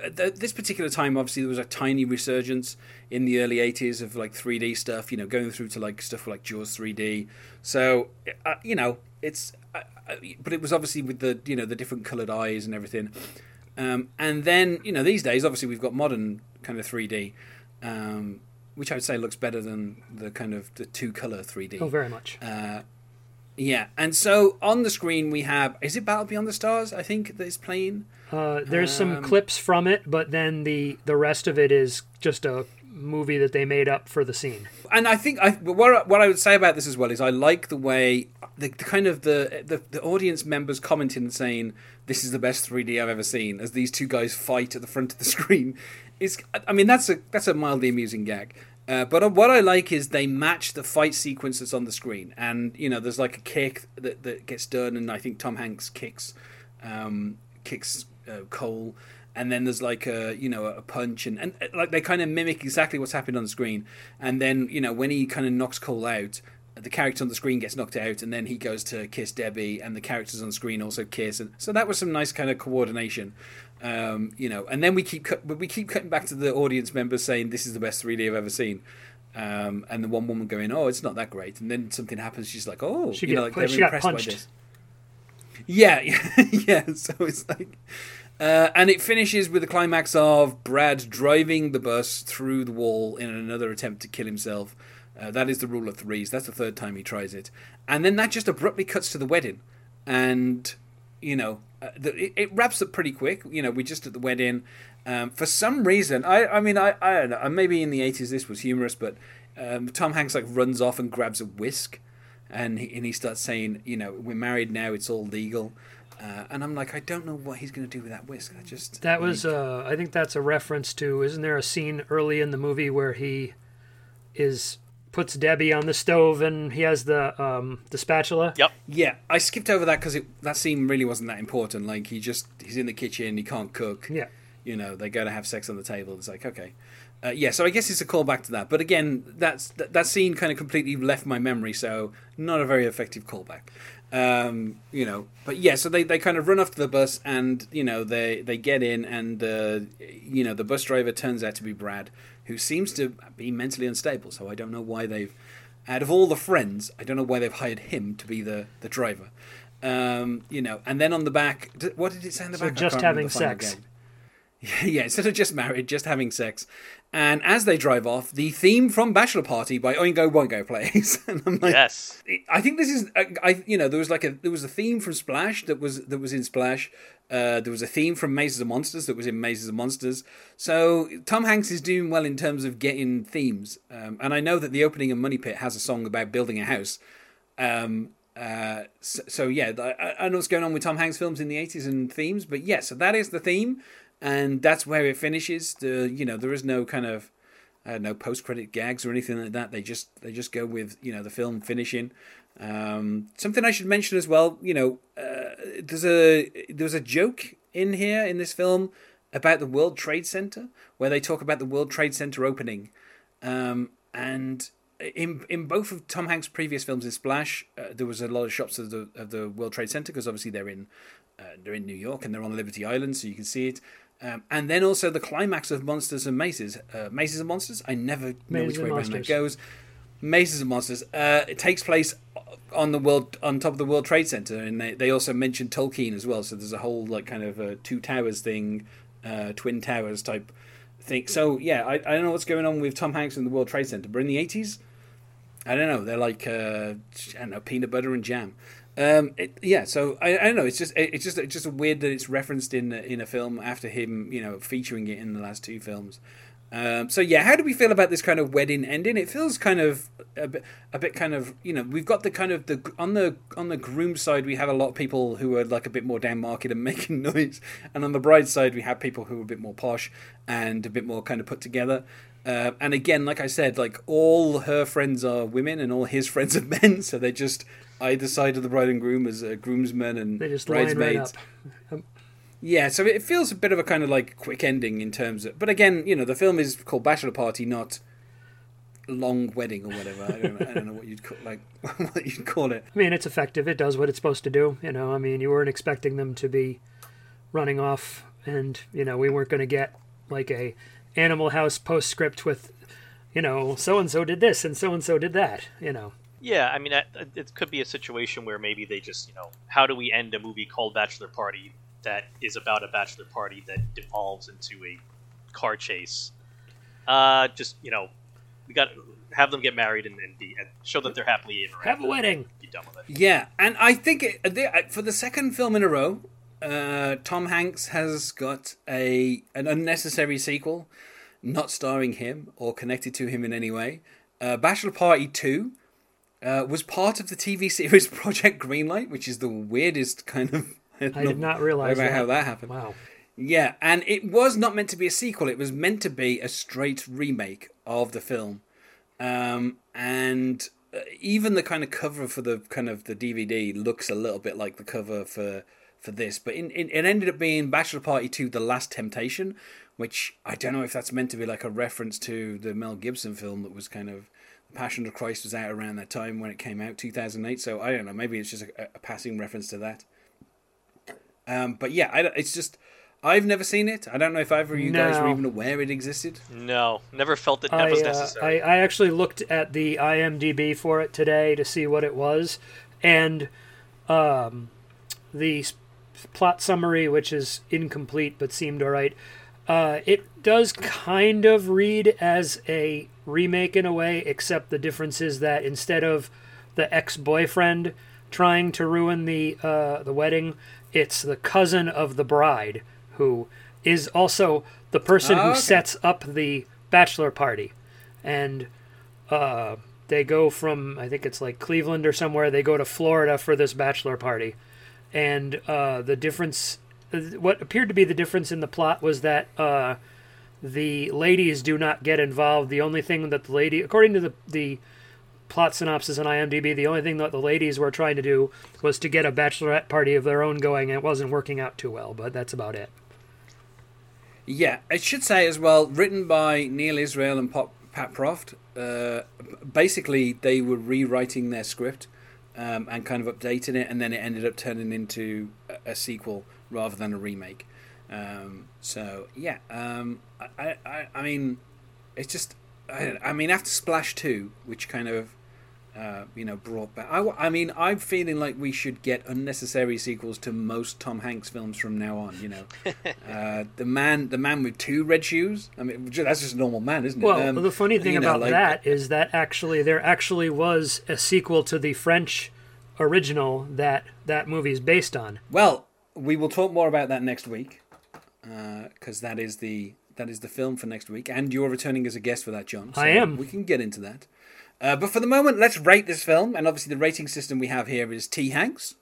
S1: th- this particular time, obviously, there was a tiny resurgence in the early 80s of like 3D stuff, you know, going through to like stuff like Jaws 3D. So, uh, you know, it's, uh, uh, but it was obviously with the, you know, the different colored eyes and everything. Um, and then, you know, these days, obviously, we've got modern kind of 3D, um, which I would say looks better than the kind of the two color 3D.
S2: Oh, very much.
S1: Uh, yeah, and so on the screen we have is it Battle Beyond the Stars? I think that is playing.
S2: Uh, there's some
S1: Um,
S2: clips from it, but then the the rest of it is just a movie that they made up for the scene.
S1: and I think I what what I would say about this as well is I like the way the, the kind of the, the the audience members commenting and saying this is the best 3D I've ever seen as these two guys fight at the front of the *laughs* screen. Is I mean that's a that's a mildly amusing gag. Uh, but what I like is they match the fight sequence that's on the screen, and you know there's like a kick that, that gets done, and I think Tom Hanks kicks um, kicks uh, Cole, and then there's like a you know a punch and, and like they kind of mimic exactly what's happening on the screen and then you know when he kind of knocks Cole out the character on the screen gets knocked out and then he goes to kiss Debbie and the characters on the screen also kiss and so that was some nice kind of coordination um, you know and then we keep cut, but we keep cutting back to the audience members saying this is the best 3D I've ever seen um, and the one woman going oh it's not that great and then something happens she's like oh
S2: She
S1: you know like
S2: pu-
S1: they're impressed by
S2: punched.
S1: this yeah, yeah, *laughs* yeah. So it's like, uh, and it finishes with the climax of Brad driving the bus through the wall in another attempt to kill himself. Uh, that is the rule of threes. That's the third time he tries it, and then that just abruptly cuts to the wedding, and you know, uh, the, it, it wraps up pretty quick. You know, we're just at the wedding. Um, for some reason, I, I mean, I, I don't know. Maybe in the eighties this was humorous, but um, Tom Hanks like runs off and grabs a whisk and he, and he starts saying, you know, we're married now, it's all legal. Uh, and I'm like, I don't know what he's going to do with that whisk. I just
S2: That was, uh, I think that's a reference to. Isn't there a scene early in the movie where he is puts Debbie on the stove and he has the um, the spatula?
S3: Yep.
S1: yeah. I skipped over that because that scene really wasn't that important. Like he just he's in the kitchen, he can't cook.
S2: Yeah.
S1: You know, they go to have sex on the table. It's like okay, uh, yeah, so I guess it's a callback to that. But again, that's that, that scene kind of completely left my memory, so not a very effective callback. Um, you know, but yeah, so they, they kind of run off to the bus, and you know they they get in, and uh, you know the bus driver turns out to be Brad, who seems to be mentally unstable. So I don't know why they've, out of all the friends, I don't know why they've hired him to be the the driver. Um, you know, and then on the back, what did it say on the
S2: So
S1: back?
S2: Just having sex.
S1: gag. *laughs* Yeah, instead of just married, just having sex. And as they drive off, the theme from Bachelor Party by Oingo Boingo plays. *laughs* and I'm like,
S3: Yes.
S1: I think this is, I, I, you know, there was like a, there was a theme from Splash that was that was in Splash. Uh, there was a theme from Mazes of Monsters that was in Mazes of Monsters. So Tom Hanks is doing well in terms of getting themes. Um, and I know that the opening of Money Pit has a song about building a house. Um, uh, so, so yeah, I, I know what's going on with Tom Hanks films in the eighties and themes, but yeah, so that is the theme, and that's where it finishes. The you know there is no kind of uh, no post credit gags or anything like that. They just they just go with you know the film finishing. Um, something I should mention as well. You know, uh, there's a there's a joke in here in this film about the World Trade Center where they talk about the World Trade Center opening, um, and in in both of Tom Hanks' previous films in Splash, uh, there was a lot of shots of the of the World Trade Center because obviously they're in uh, they're in New York and they're on Liberty Island, so you can see it. Um, and then also the climax of Monsters and Mazes, uh, Mazes and Monsters. I never know which way around that goes. Mazes and Monsters. Uh, it takes place on the world on top of the World Trade Center, and they, they also mention Tolkien as well. So there's a whole like kind of a two towers thing, uh, twin towers type thing. So yeah, I, I don't know what's going on with Tom Hanks and the World Trade Center, but in the eighties, I don't know. They're like uh, I don't know peanut butter and jam. Um, it, yeah, so I, I don't know. It's just it, it's just it's just weird that it's referenced in in a film after him, you know, featuring it in the last two films. Um, so yeah, how do we feel about this kind of wedding ending? It feels kind of a bit, a bit kind of you know we've got the kind of the on the on the groom side we have a lot of people who are like a bit more down market and *laughs* making noise, and on the bride side we have people who are a bit more posh and a bit more kind of put together. Uh, and again, like I said, like all her friends are women and all his *laughs* friends are men, so they're just either side of the bride and groom as uh, groomsmen and
S2: They just line right
S1: bridesmaids.
S2: up. *laughs*
S1: Yeah, so it feels a bit of a kind of like quick ending in terms of. But again, you know, the film is called Bachelor Party, not Long Wedding or whatever. I don't, know, I don't know what you'd call like *laughs* what you'd call it.
S2: I mean, it's effective. It does what it's supposed to do. You know, I mean, you weren't expecting them to be running off, and you know, we weren't going to get like a Animal House postscript with, you know, so and so did this and so and so did that. You know,
S3: Yeah, I mean, it could be a situation where maybe they just, you know, how do we end a movie called Bachelor Party that is about a bachelor party that devolves into a car chase? Uh, just, you know, we got have them get married and, and be and show that they're happily ever
S2: have a wedding.
S3: Be done with it.
S1: Yeah, and I think it, they, for the second film in a row, uh, Tom Hanks has got a an unnecessary sequel, not starring him or connected to him in any way. Uh, Bachelor Party Two uh, was part of the TV series *laughs* Project Greenlight, which is the weirdest kind of. *laughs* I,
S2: I did not realize
S1: about
S2: that.
S1: how that happened.
S2: Wow.
S1: Yeah, and it was not meant to be a sequel. It was meant to be a straight remake of the film, um, and uh, even the kind of cover for the kind of the DVD looks a little bit like the cover for for this. But in, in, it ended up being Bachelor Party Two: The Last Temptation, which I don't know if that's meant to be like a reference to the Mel Gibson film that was kind of. The Passion of Christ was out around that time when it came out, 2008. So I don't know. Maybe it's just a, a passing reference to that. Um, but yeah, I, it's just I've never seen it. I don't know if either of you guys were even aware it existed.
S3: No, never felt it
S2: I,
S3: was
S2: uh,
S3: necessary.
S2: I, I actually looked at the IMDb for it today to see what it was, and um, the plot summary, which is incomplete but seemed alright, uh, it does kind of read as a remake in a way, except the difference is that instead of the ex-boyfriend trying to ruin the uh, the wedding, it's the cousin of the bride who is also the person
S1: Oh,
S2: who
S1: okay.
S2: sets up the bachelor party, and uh, they go from I think it's like Cleveland or somewhere. They go to Florida for this bachelor party, and uh, the difference, what appeared to be the difference in the plot was that uh, the ladies do not get involved. The only thing that the lady, according to the the plot synopsis on IMDb, the only thing that the ladies were trying to do was to get a bachelorette party of their own going, and it wasn't working out too well. But that's about it.
S1: Yeah, I should say as well, written by Neal Israel and Pop, Pat Proft. Uh, basically, they were rewriting their script um, and kind of updating it, and then it ended up turning into a, a sequel rather than a remake. Um, so yeah, um, I, I, I mean, it's just, I, I mean, after Splash Two, which kind of uh, you know, brought back. I, I mean, I'm feeling like we should get unnecessary sequels to most Tom Hanks films from now on. You know, *laughs* uh, the man, the man with two red shoes. I mean, that's just a normal man, isn't it?
S2: Well, um, the funny thing about know, like, that is that actually there actually was a sequel to the French original that that movie is based on.
S1: Well, we will talk more about that next week because uh, that is the that is the film for next week, and you're returning as a guest for that, John.
S2: So I am.
S1: We can get into that. Uh, but for the moment, let's rate this film. And obviously, the rating system we have here is T. Hanks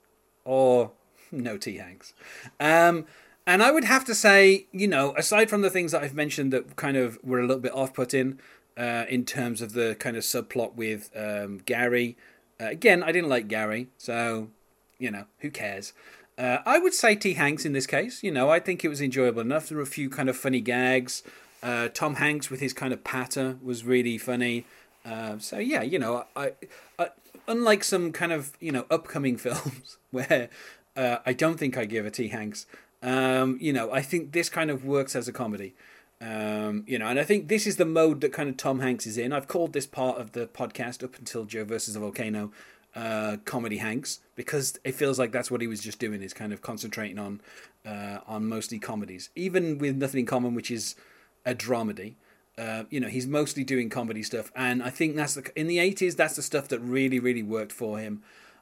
S1: or no T. Hanks. Um, and I would have to say, you know, aside from the things that I've mentioned that kind of were a little bit off putting uh, in terms of the kind of subplot with um, Gary, uh, again, I didn't like Gary, so, you know, who cares? Uh, I would say T. Hanks in this case. You know, I think it was enjoyable enough. There were a few kind of funny gags. Uh, Tom Hanks with his kind of patter was really funny. Uh, so yeah, you know, I, I, unlike some kind of you know upcoming *laughs* films *laughs* where uh, I don't think I give a T Hanks. Um, you know, I think this kind of works as a comedy. Um, you know, and I think this is the mode that kind of Tom Hanks is in. I've called this part of the podcast up until Joe versus the volcano uh, comedy Hanks because it feels like that's what he was just doing is kind of concentrating on uh, on mostly comedies, even with Nothing in Common, which is a dramedy. Uh, you know, he's mostly doing comedy stuff, and I think that's the in the eighties. That's the stuff that really, really worked for him.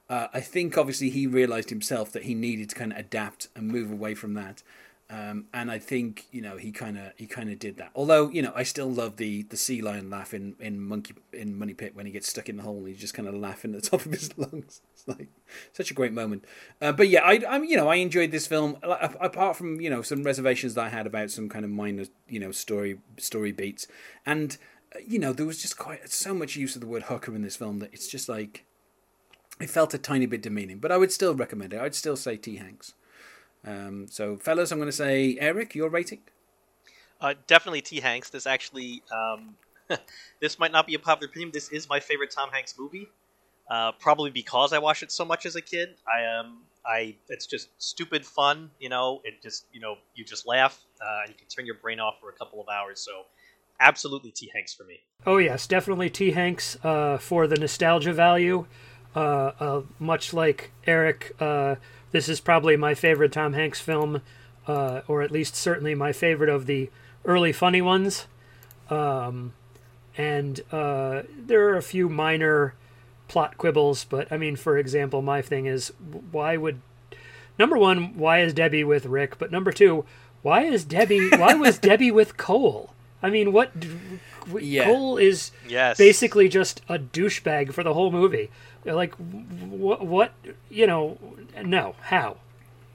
S1: Uh, I think obviously he realized himself that he needed to kind of adapt and move away from that. Um, and I think you know he kind of he kind of did that. Although you know I still love the the sea lion laugh in, in monkey in Money Pit when he gets stuck in the hole and he's just kind of laughing at the *laughs* top of his lungs. It's like such a great moment. Uh, but yeah, I I you know I enjoyed this film apart from you know some reservations that I had about some kind of minor you know story story beats and uh, you know there was just quite so much use of the word hooker in this film that it's just like it felt a tiny bit demeaning. But I would still recommend it. I'd still say T Hanks. Um, so, fellas, I'm going to say, Eric, your rating?
S3: Uh, definitely T. Hanks. This actually, um, *laughs* this might not be a popular opinion. This is my favorite Tom Hanks movie. Uh, probably because I watched it so much as a kid. I um, I it's just stupid fun. You know, it just you know you just laugh. Uh, and you can turn your brain off for a couple of hours. So, absolutely T. Hanks for me.
S2: Oh yes, definitely T. Hanks uh, for the nostalgia value. Uh, uh, much like Eric this is probably my favorite Tom Hanks film, uh, or at least certainly my favorite of the early funny ones. Um, and uh, there are a few minor plot quibbles, but I mean, for example, my thing is why would number one, why is Debbie with Rick? But number two, why is Debbie? why was *laughs* Debbie with Cole? I mean, what? Yeah. Cole is
S3: yes.
S2: basically just a douchebag for the whole movie. Like, what? What? You know? No. How?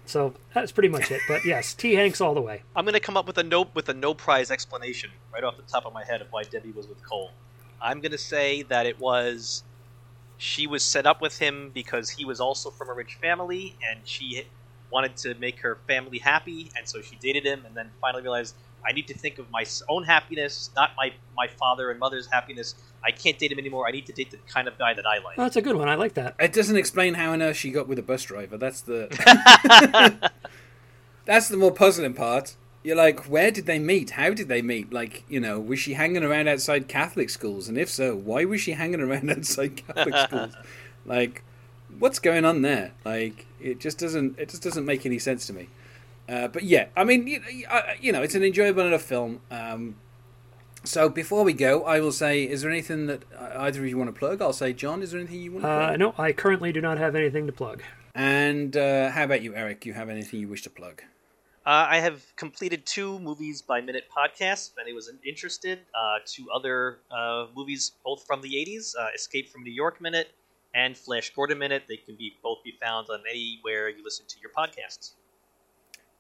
S2: So that's pretty much it. But *laughs* yes, T. Hanks all the way.
S3: I'm going to come up with a no with a no prize explanation right off the top of my head of why Debbie was with Cole. I'm going to say that it was she was set up with him because he was also from a rich family and she wanted to make her family happy and so she dated him and then finally realized I need to think of my own happiness, not my my father and mother's happiness. I can't date him anymore. I need to date the kind of guy that I like.
S2: Oh, that's a good one. I like that.
S1: It doesn't explain how on earth she got with a bus driver. That's the *laughs* *laughs* that's the more puzzling part. You're like, where did they meet? How did they meet? Like, you know, was she hanging around outside Catholic schools? And if so, why was she hanging around *laughs* outside Catholic schools? Like, what's going on there? Like, it just doesn't it just doesn't make any sense to me. Uh, but yeah, I mean, you, you, know, it's an enjoyable enough film. Um, so before we go, I will say, is there anything that either of you want to plug? I'll say, John, is there anything you want to uh,
S2: no, I currently do not have anything to plug.
S1: And uh, how about you, Eric? You have anything you wish to plug?
S3: Uh, I have completed two movies by minute podcasts. If anyone was interested, uh, two other uh, movies, both from the '80s: uh, Escape from New York Minute and Flash Gordon Minute. They can be both be found on anywhere you listen to your podcasts.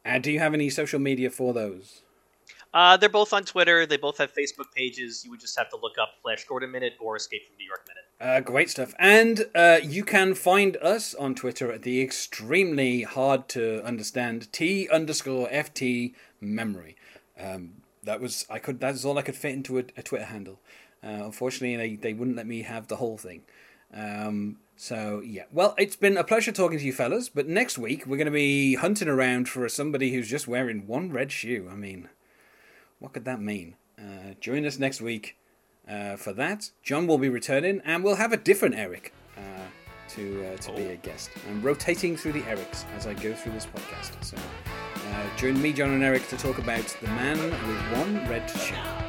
S1: And do you have any social media for those?
S3: Uh, they're both on Twitter. They both have Facebook pages. You would just have to look up Flash Gordon Minute or Escape from New York Minute.
S1: Uh, great stuff. And uh, you can find us on Twitter at the extremely hard to understand T underscore FT memory. Um, that was I could. That's all I could fit into a, a Twitter handle. Uh, unfortunately, they they wouldn't let me have the whole thing. Um, so yeah, well, it's been a pleasure talking to you fellas. But next week we're going to be hunting around for somebody who's just wearing one red shoe. I mean, what could that mean? Uh, join us next week uh, for that. John will be returning, and we'll have a different Eric uh, to uh, to be a guest. I'm rotating through the Erics as I go through this podcast. So uh, join me, John, and Eric to talk about the man with one red shoe.